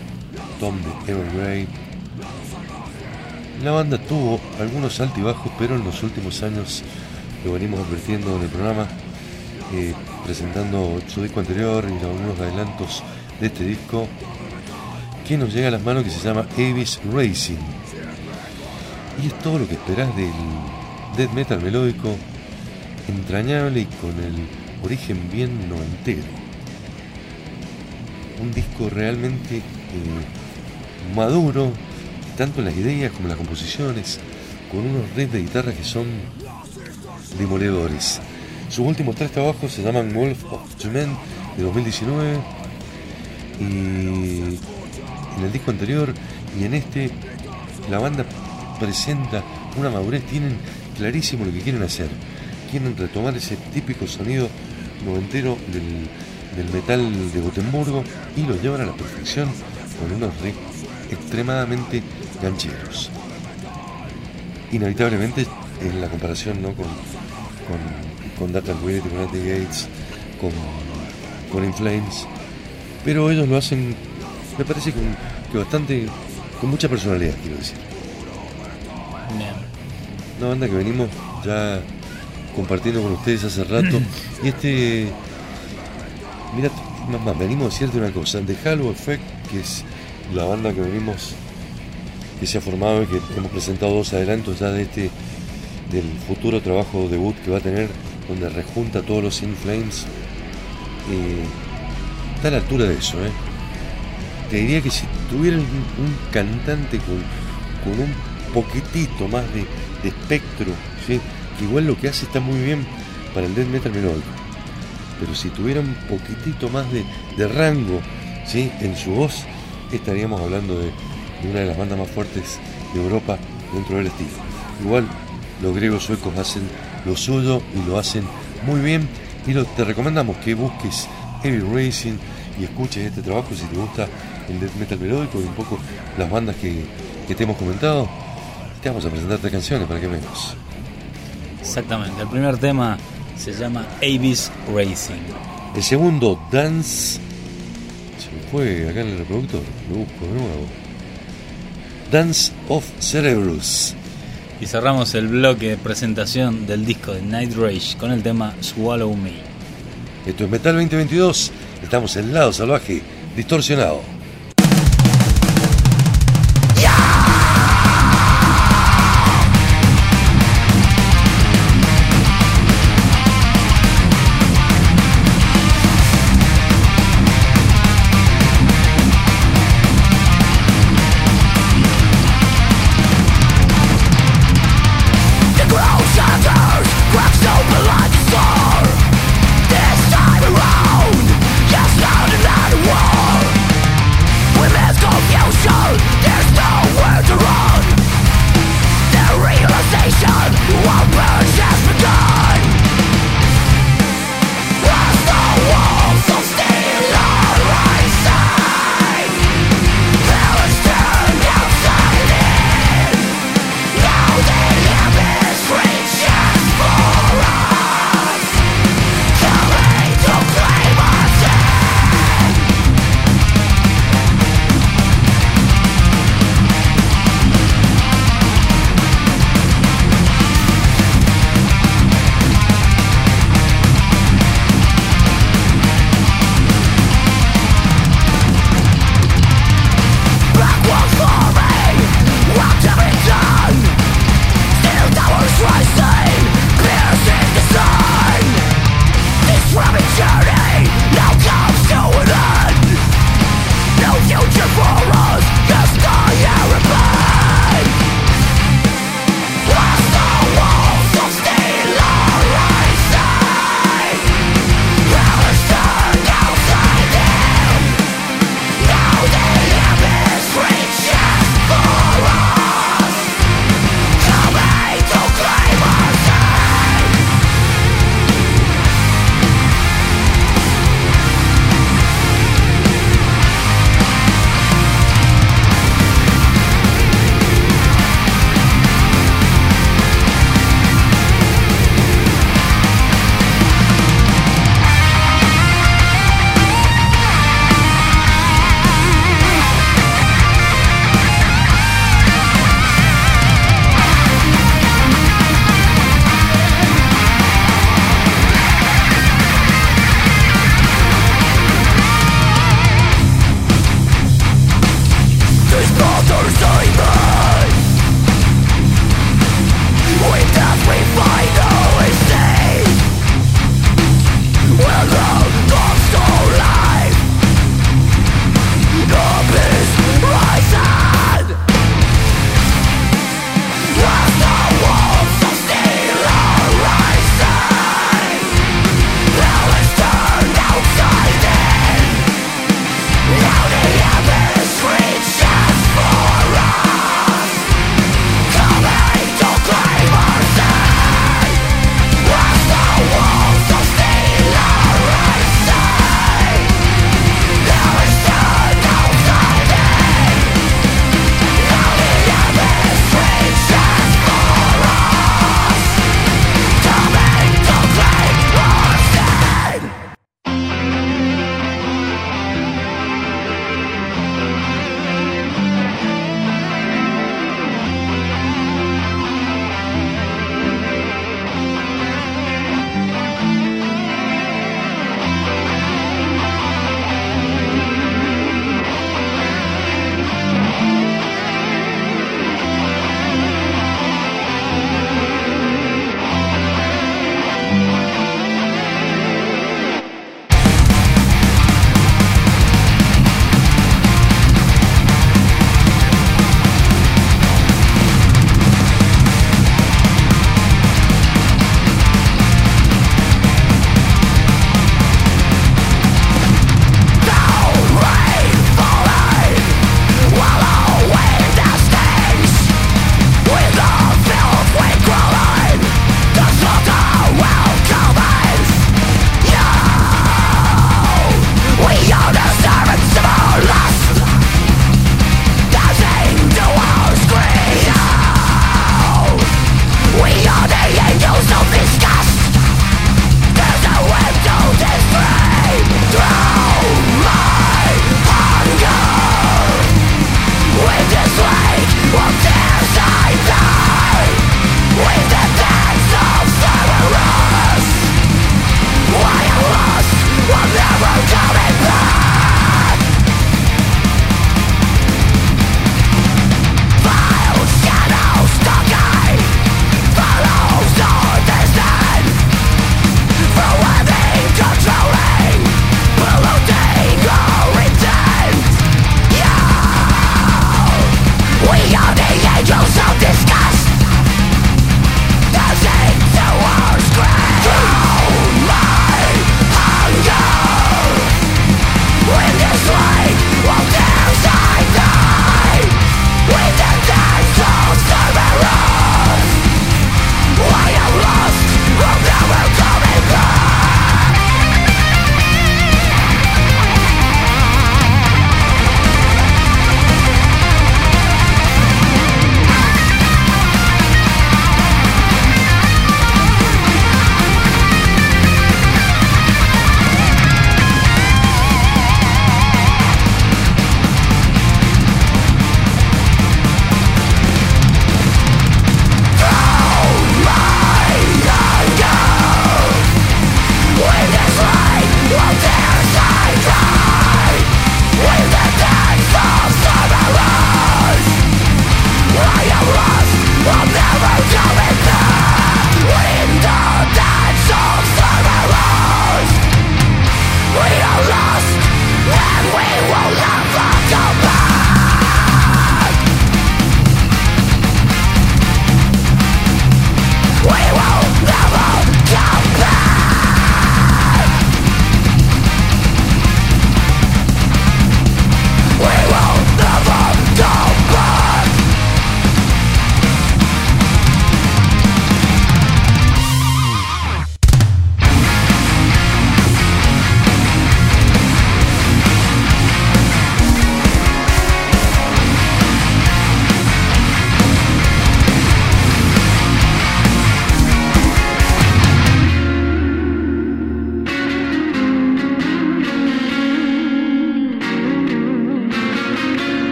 Tom de Evergrey. La banda tuvo algunos altibajos, pero en los últimos años lo venimos advirtiendo en el programa, eh, presentando su disco anterior y algunos adelantos de este disco que nos llega a las manos que se llama Avis Racing. Y es todo lo que esperás del death metal melódico, entrañable y con el origen bien noventero. Un disco realmente eh, maduro, tanto en las ideas como en las composiciones, con unos riffs de guitarra que son demoledores. Sus últimos tres trabajos se llaman Wolf of Men de 2019 y en el disco anterior y en este la banda presenta una madurez, tienen clarísimo lo que quieren hacer. Quieren retomar ese típico sonido noventero del, metal de Gotemburgo y lo llevan a la perfección con unos riffs extremadamente gancheros. Inevitablemente en la comparación ¿no? con, con, con Data Grid, con Anti Gates, con, con In Flames, pero ellos lo hacen, me parece que bastante, con mucha personalidad, quiero decir. Una banda que venimos ya compartiendo con ustedes hace rato. y este. Mira, más, más, venimos a decirte una cosa. The Halo Effect, que es la banda que venimos. que se ha formado y que hemos presentado dos adelantos ya de este. del futuro trabajo debut que va a tener, donde rejunta todos los In Flames. eh, está a la altura de eso, ¿eh? Te diría que si tuvieran un, un cantante con, con un poquitito más de espectro, ¿sí? que igual lo que hace está muy bien para el death metal melódico, pero si tuviera un poquitito más de, de rango en su voz, estaríamos hablando de, de una de las bandas más fuertes de Europa dentro del estilo. Igual los griegos suecos hacen lo suyo y lo hacen muy bien y te recomendamos que busques Heavy Racing y escuches este trabajo si te gusta el death metal melódico y un poco las bandas que te hemos comentado. Te vamos a presentar tres canciones para que veas. Exactamente. El primer tema se llama Avis Racing. El segundo, Dance. Se me fue acá en el reproductor, lo busco de nuevo. Dance of Cerebrus. Y cerramos el bloque de presentación del disco de Night Rage con el tema Swallow Me. Esto es Metal 2022. Estamos en lado salvaje, distorsionado.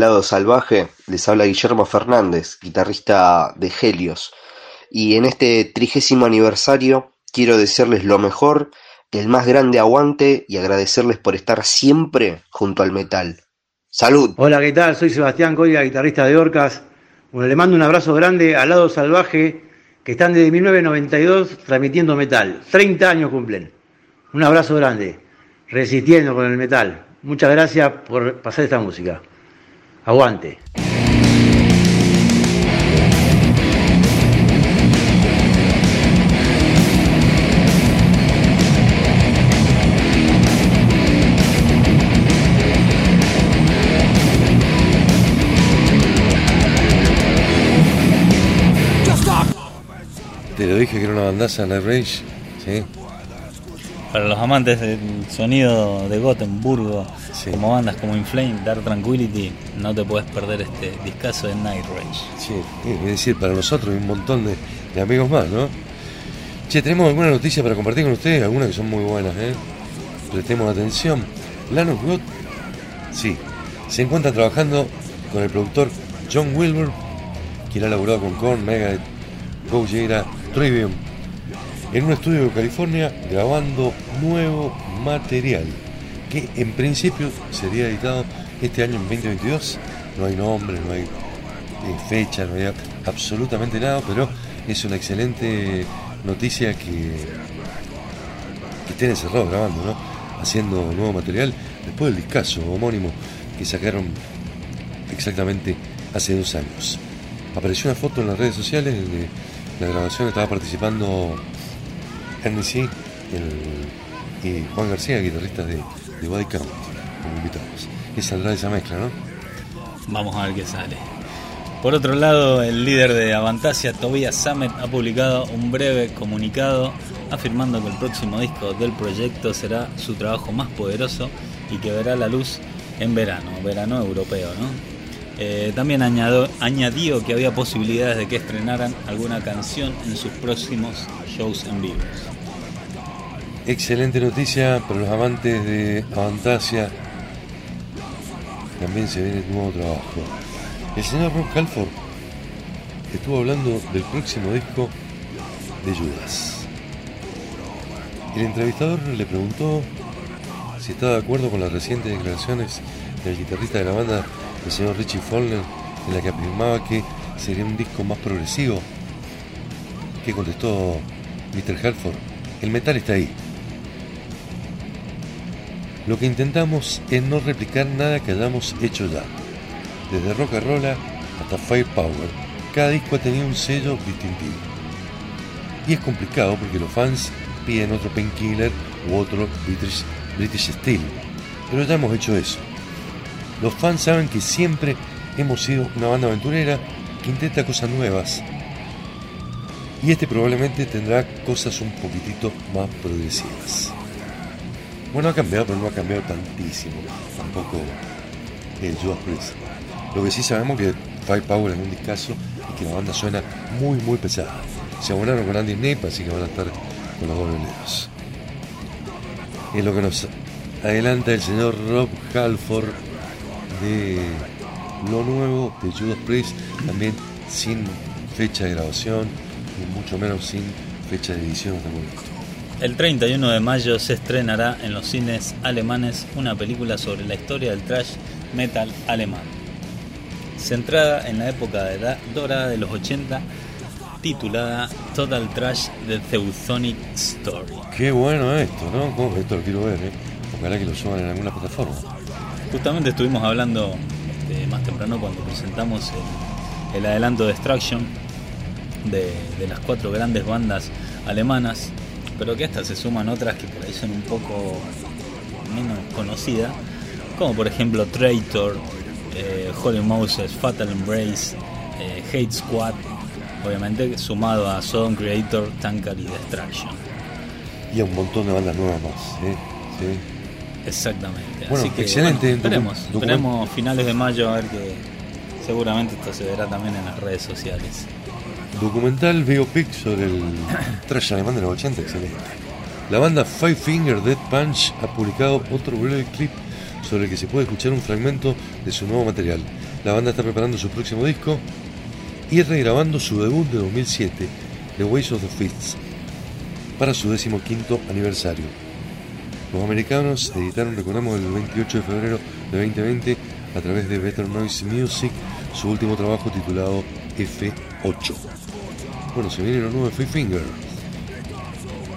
Lado Salvaje, les habla Guillermo Fernández, guitarrista de Helios. Y en este trigésimo aniversario quiero desearles lo mejor, el más grande aguante y agradecerles por estar siempre junto al metal. ¡Salud! Hola, ¿qué tal? Soy Sebastián Coya, guitarrista de Orcas. Bueno, le mando un abrazo grande al Lado Salvaje, que están desde 1992 transmitiendo metal. 30 años cumplen. Un abrazo grande, resistiendo con el metal. Muchas gracias por pasar esta música. Aguante. Te lo dije que era una bandaza Night Rage. Sí. Para los amantes del sonido de Gotemburgo, como bandas como Inflame, Dark Tranquility, no te puedes perder este discazo de Night Rage. Sí, es decir, para nosotros y un montón de, de amigos más, ¿no? Che, tenemos alguna noticia para compartir con ustedes, algunas que son muy buenas, ¿eh? Prestemos atención. Lanus God, sí, se encuentra trabajando con el productor John Wilbur, quien ha laburado con Korn, Megadeth, Gojira, Trivium, en un estudio de California grabando nuevo material que en principio sería editado este año en 2022. No hay nombre, no hay eh, fecha, no hay absolutamente nada, pero es una excelente noticia que, que estén encerrados grabando, ¿no? haciendo nuevo material después del discazo homónimo que sacaron exactamente hace dos años. Apareció una foto en las redes sociales de la grabación, estaba participando el- y Juan García, guitarrista de, de Body Count, como invitados. ¿Qué saldrá de esa mezcla, no? Vamos a ver qué sale. Por otro lado, el líder de Avantasia, Tobias Sammet, ha publicado un breve comunicado afirmando que el próximo disco del proyecto será su trabajo más poderoso y que verá la luz en verano, verano europeo, ¿no? Eh, también añadió, añadió que había posibilidades de que estrenaran alguna canción en sus próximos shows en vivo. Excelente noticia para los amantes de Avantasia. También se viene un nuevo trabajo. El señor Rob Halford estuvo hablando del próximo disco de Judas. El entrevistador le preguntó si estaba de acuerdo con las recientes declaraciones del guitarrista de la banda, el señor Richie Fowler, en la que afirmaba que sería un disco más progresivo. ¿Qué contestó Mr. Halford? El metal está ahí. Lo que intentamos es no replicar nada que hayamos hecho ya. Desde rock and roll hasta firepower, cada disco ha tenido un sello distintivo. Y es complicado porque los fans piden otro painkiller u otro British, British Steel. Pero ya hemos hecho eso. Los fans saben que siempre hemos sido una banda aventurera que intenta cosas nuevas. Y este probablemente tendrá cosas un poquitito más progresivas. Bueno, ha cambiado, pero no ha cambiado tantísimo. Tampoco el Judas Priest. Lo que sí sabemos que Firepower es un discazo y que la banda suena muy, muy pesada. Se abonaron con Andy Snape, así que van a estar con los dobles dedos. Es lo que nos adelanta el señor Rob Halford de lo nuevo de Judas Priest, también sin fecha de grabación y mucho menos sin fecha de edición hasta momento. El 31 de mayo se estrenará en los cines alemanes una película sobre la historia del thrash metal alemán, centrada en la época de edad dorada de los 80, titulada Total Trash The Teutonic Story. Qué bueno esto, ¿no? ¿Cómo? Esto lo quiero ver, ¿eh? Ojalá que lo suban en alguna plataforma. Justamente estuvimos hablando este, más temprano cuando presentamos el, el adelanto de Destruction de, de las cuatro grandes bandas alemanas, pero que a estas se suman otras que por ahí son un poco menos conocidas, como por ejemplo Traitor, eh, Holy Moses, Fatal Embrace, eh, Hate Squad, obviamente sumado a Sodom Creator, Tankard y Destruction. Y a un montón de bandas nuevas más, ¿eh? Sí. Exactamente. Bueno, Así que, excelente. bueno, esperemos, esperemos finales de mayo a ver que seguramente esto se verá también en las redes sociales. Documental biopic sobre el trash alemán de los 80, excelente. La banda Five Finger Death Punch ha publicado otro breve clip sobre el que se puede escuchar un fragmento de su nuevo material. La banda está preparando su próximo disco y regrabando su debut de 2007, The Ways of the Fists, para su decimoquinto aniversario. Los americanos editaron, recordamos, el 28 de febrero de 2020 a través de Better Noise Music su último trabajo titulado F8. Bueno, se viene lo nuevo de Five Finger.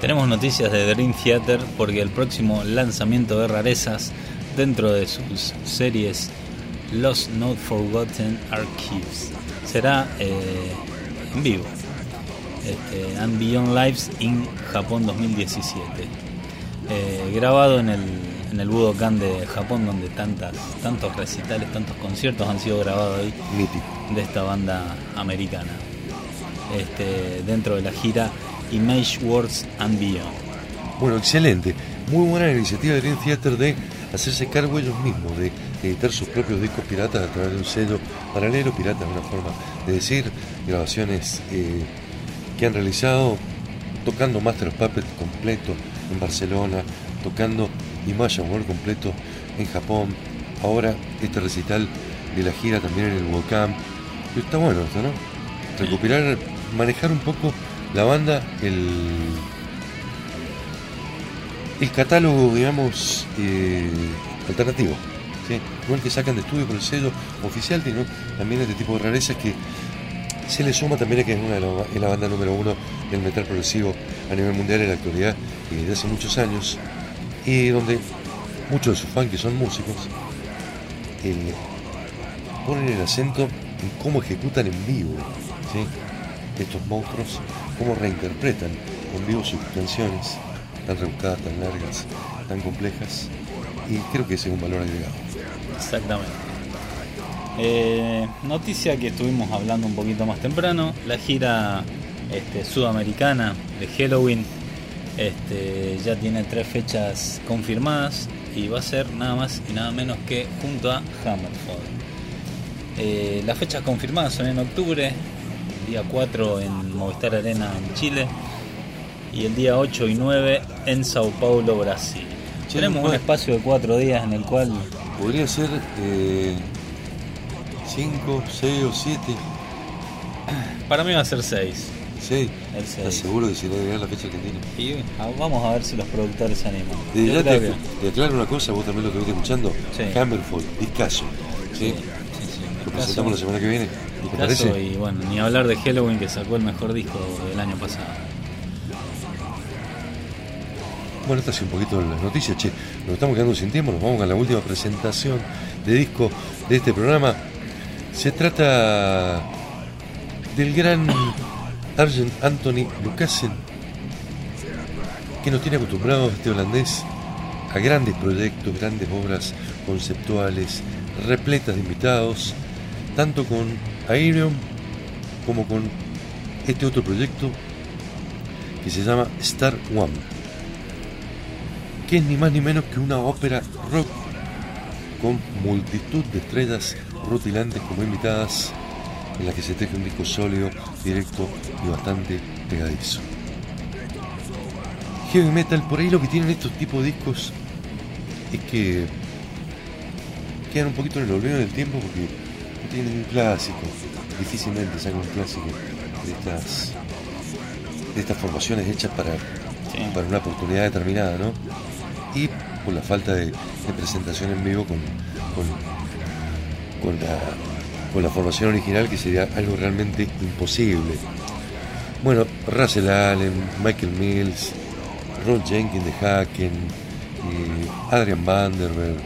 Tenemos noticias de Dream Theater porque el próximo lanzamiento de rarezas dentro de sus series Lost Not Forgotten Archives será eh, en vivo. Este, and Beyond Lives in Japón 2017. Eh, grabado en el, en el Budokan de Japón, donde tantas, tantos recitales, tantos conciertos han sido grabados ahí de esta banda americana. Este, dentro de la gira Image Words and Beyond. Bueno, excelente. Muy buena iniciativa de Dream Theater de hacerse cargo ellos mismos, de editar sus propios discos piratas a través de un sello paralelo, pirata es una forma de decir, grabaciones eh, que han realizado tocando Master of Puppets completo en Barcelona, tocando Image World completo en Japón, ahora este recital de la gira también en el Volcán. Está bueno esto, ¿no? Recuperar, manejar un poco la banda, el, el catálogo, digamos, eh, alternativo. ¿sí? No el que sacan de estudio por el sello oficial, sino también este tipo de rarezas que se le suma también a que es, una la, banda número uno del metal progresivo a nivel mundial en la actualidad y desde hace muchos años, y donde muchos de sus fans que son músicos eh, ponen el acento en cómo ejecutan en vivo. Estos monstruos, cómo reinterpretan en vivo sus canciones tan rebuscadas, tan largas, tan complejas, y creo que ese es un valor agregado. Exactamente. Eh, noticia que estuvimos hablando un poquito más temprano, la gira este, sudamericana de Halloween este, ya tiene tres fechas confirmadas y va a ser nada más y nada menos que junto a Hammerfall. Eh, las fechas confirmadas son en octubre, día 4 en Movistar Arena en Chile y el día 8 y 9 en Sao Paulo, Brasil. Che, Tenemos un ¿cuál? espacio de cuatro días en el cual Podría ser 5, 6 o 7. para mí va a ser 6. ¿Sí? El ¿Estás 6. seguro que se le agregar la fecha argentina? Y ah, vamos a ver si los productores se animan. Yo ya te, que- te aclaro una cosa, vos también lo que estuviste escuchando. Sí. Hammerfall, discaso. ¿sí? Lo presentamos la semana que viene. Y bueno, ni hablar de Halloween que sacó el mejor disco del año pasado. Bueno, esta es un poquito las noticias, che. Nos estamos quedando sin tiempo, nos vamos a la última presentación de disco de este programa. Se trata del gran Argent Anthony Lucassen, que nos tiene acostumbrados este holandés a grandes proyectos, grandes obras conceptuales, repletas de invitados, tanto con Aerion como con este otro proyecto que se llama Star One que es ni más ni menos que una ópera rock con multitud de estrellas rutilantes como invitadas, en la que se teje un disco sólido, directo y bastante pegadizo. Heavy metal, por ahí lo que tienen estos tipos de discos es que quedan un poquito en el olvido del tiempo porque tienen un clásico, difícilmente sacan un clásico de estas, de estas formaciones hechas para, para una oportunidad determinada, ¿no? y por la falta de, de presentación en vivo con, con, con la, con la formación original que sería algo realmente imposible. Bueno, Russell Allen, Michael Mills, Ron Jenkins de Haken, eh, Adrian Vanderberg,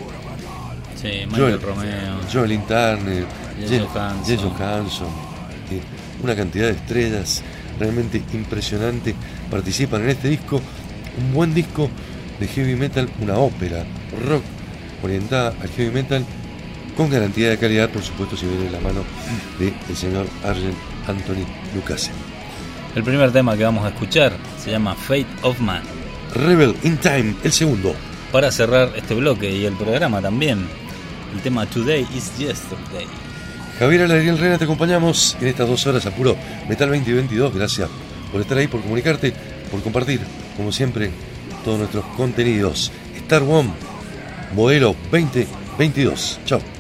Sí, Michael Romeo. Joelin Turner, Johansson, eh, una cantidad de estrellas realmente impresionante participan en este disco, un buen disco de heavy metal, una ópera rock orientada al heavy metal con garantía de calidad, por supuesto, si viene de la mano del señor Argent Anthony Lucasen. El primer tema que vamos a escuchar se llama Fate of Man. Rebel in Time, el segundo. Para cerrar este bloque y el programa también, el tema Today is Yesterday. Javier Alariel Rena, te acompañamos en estas dos horas a puro Metal 2022. Gracias por estar ahí, por comunicarte, por compartir, como siempre, todos nuestros contenidos. Star One, modelo 2022. Chao.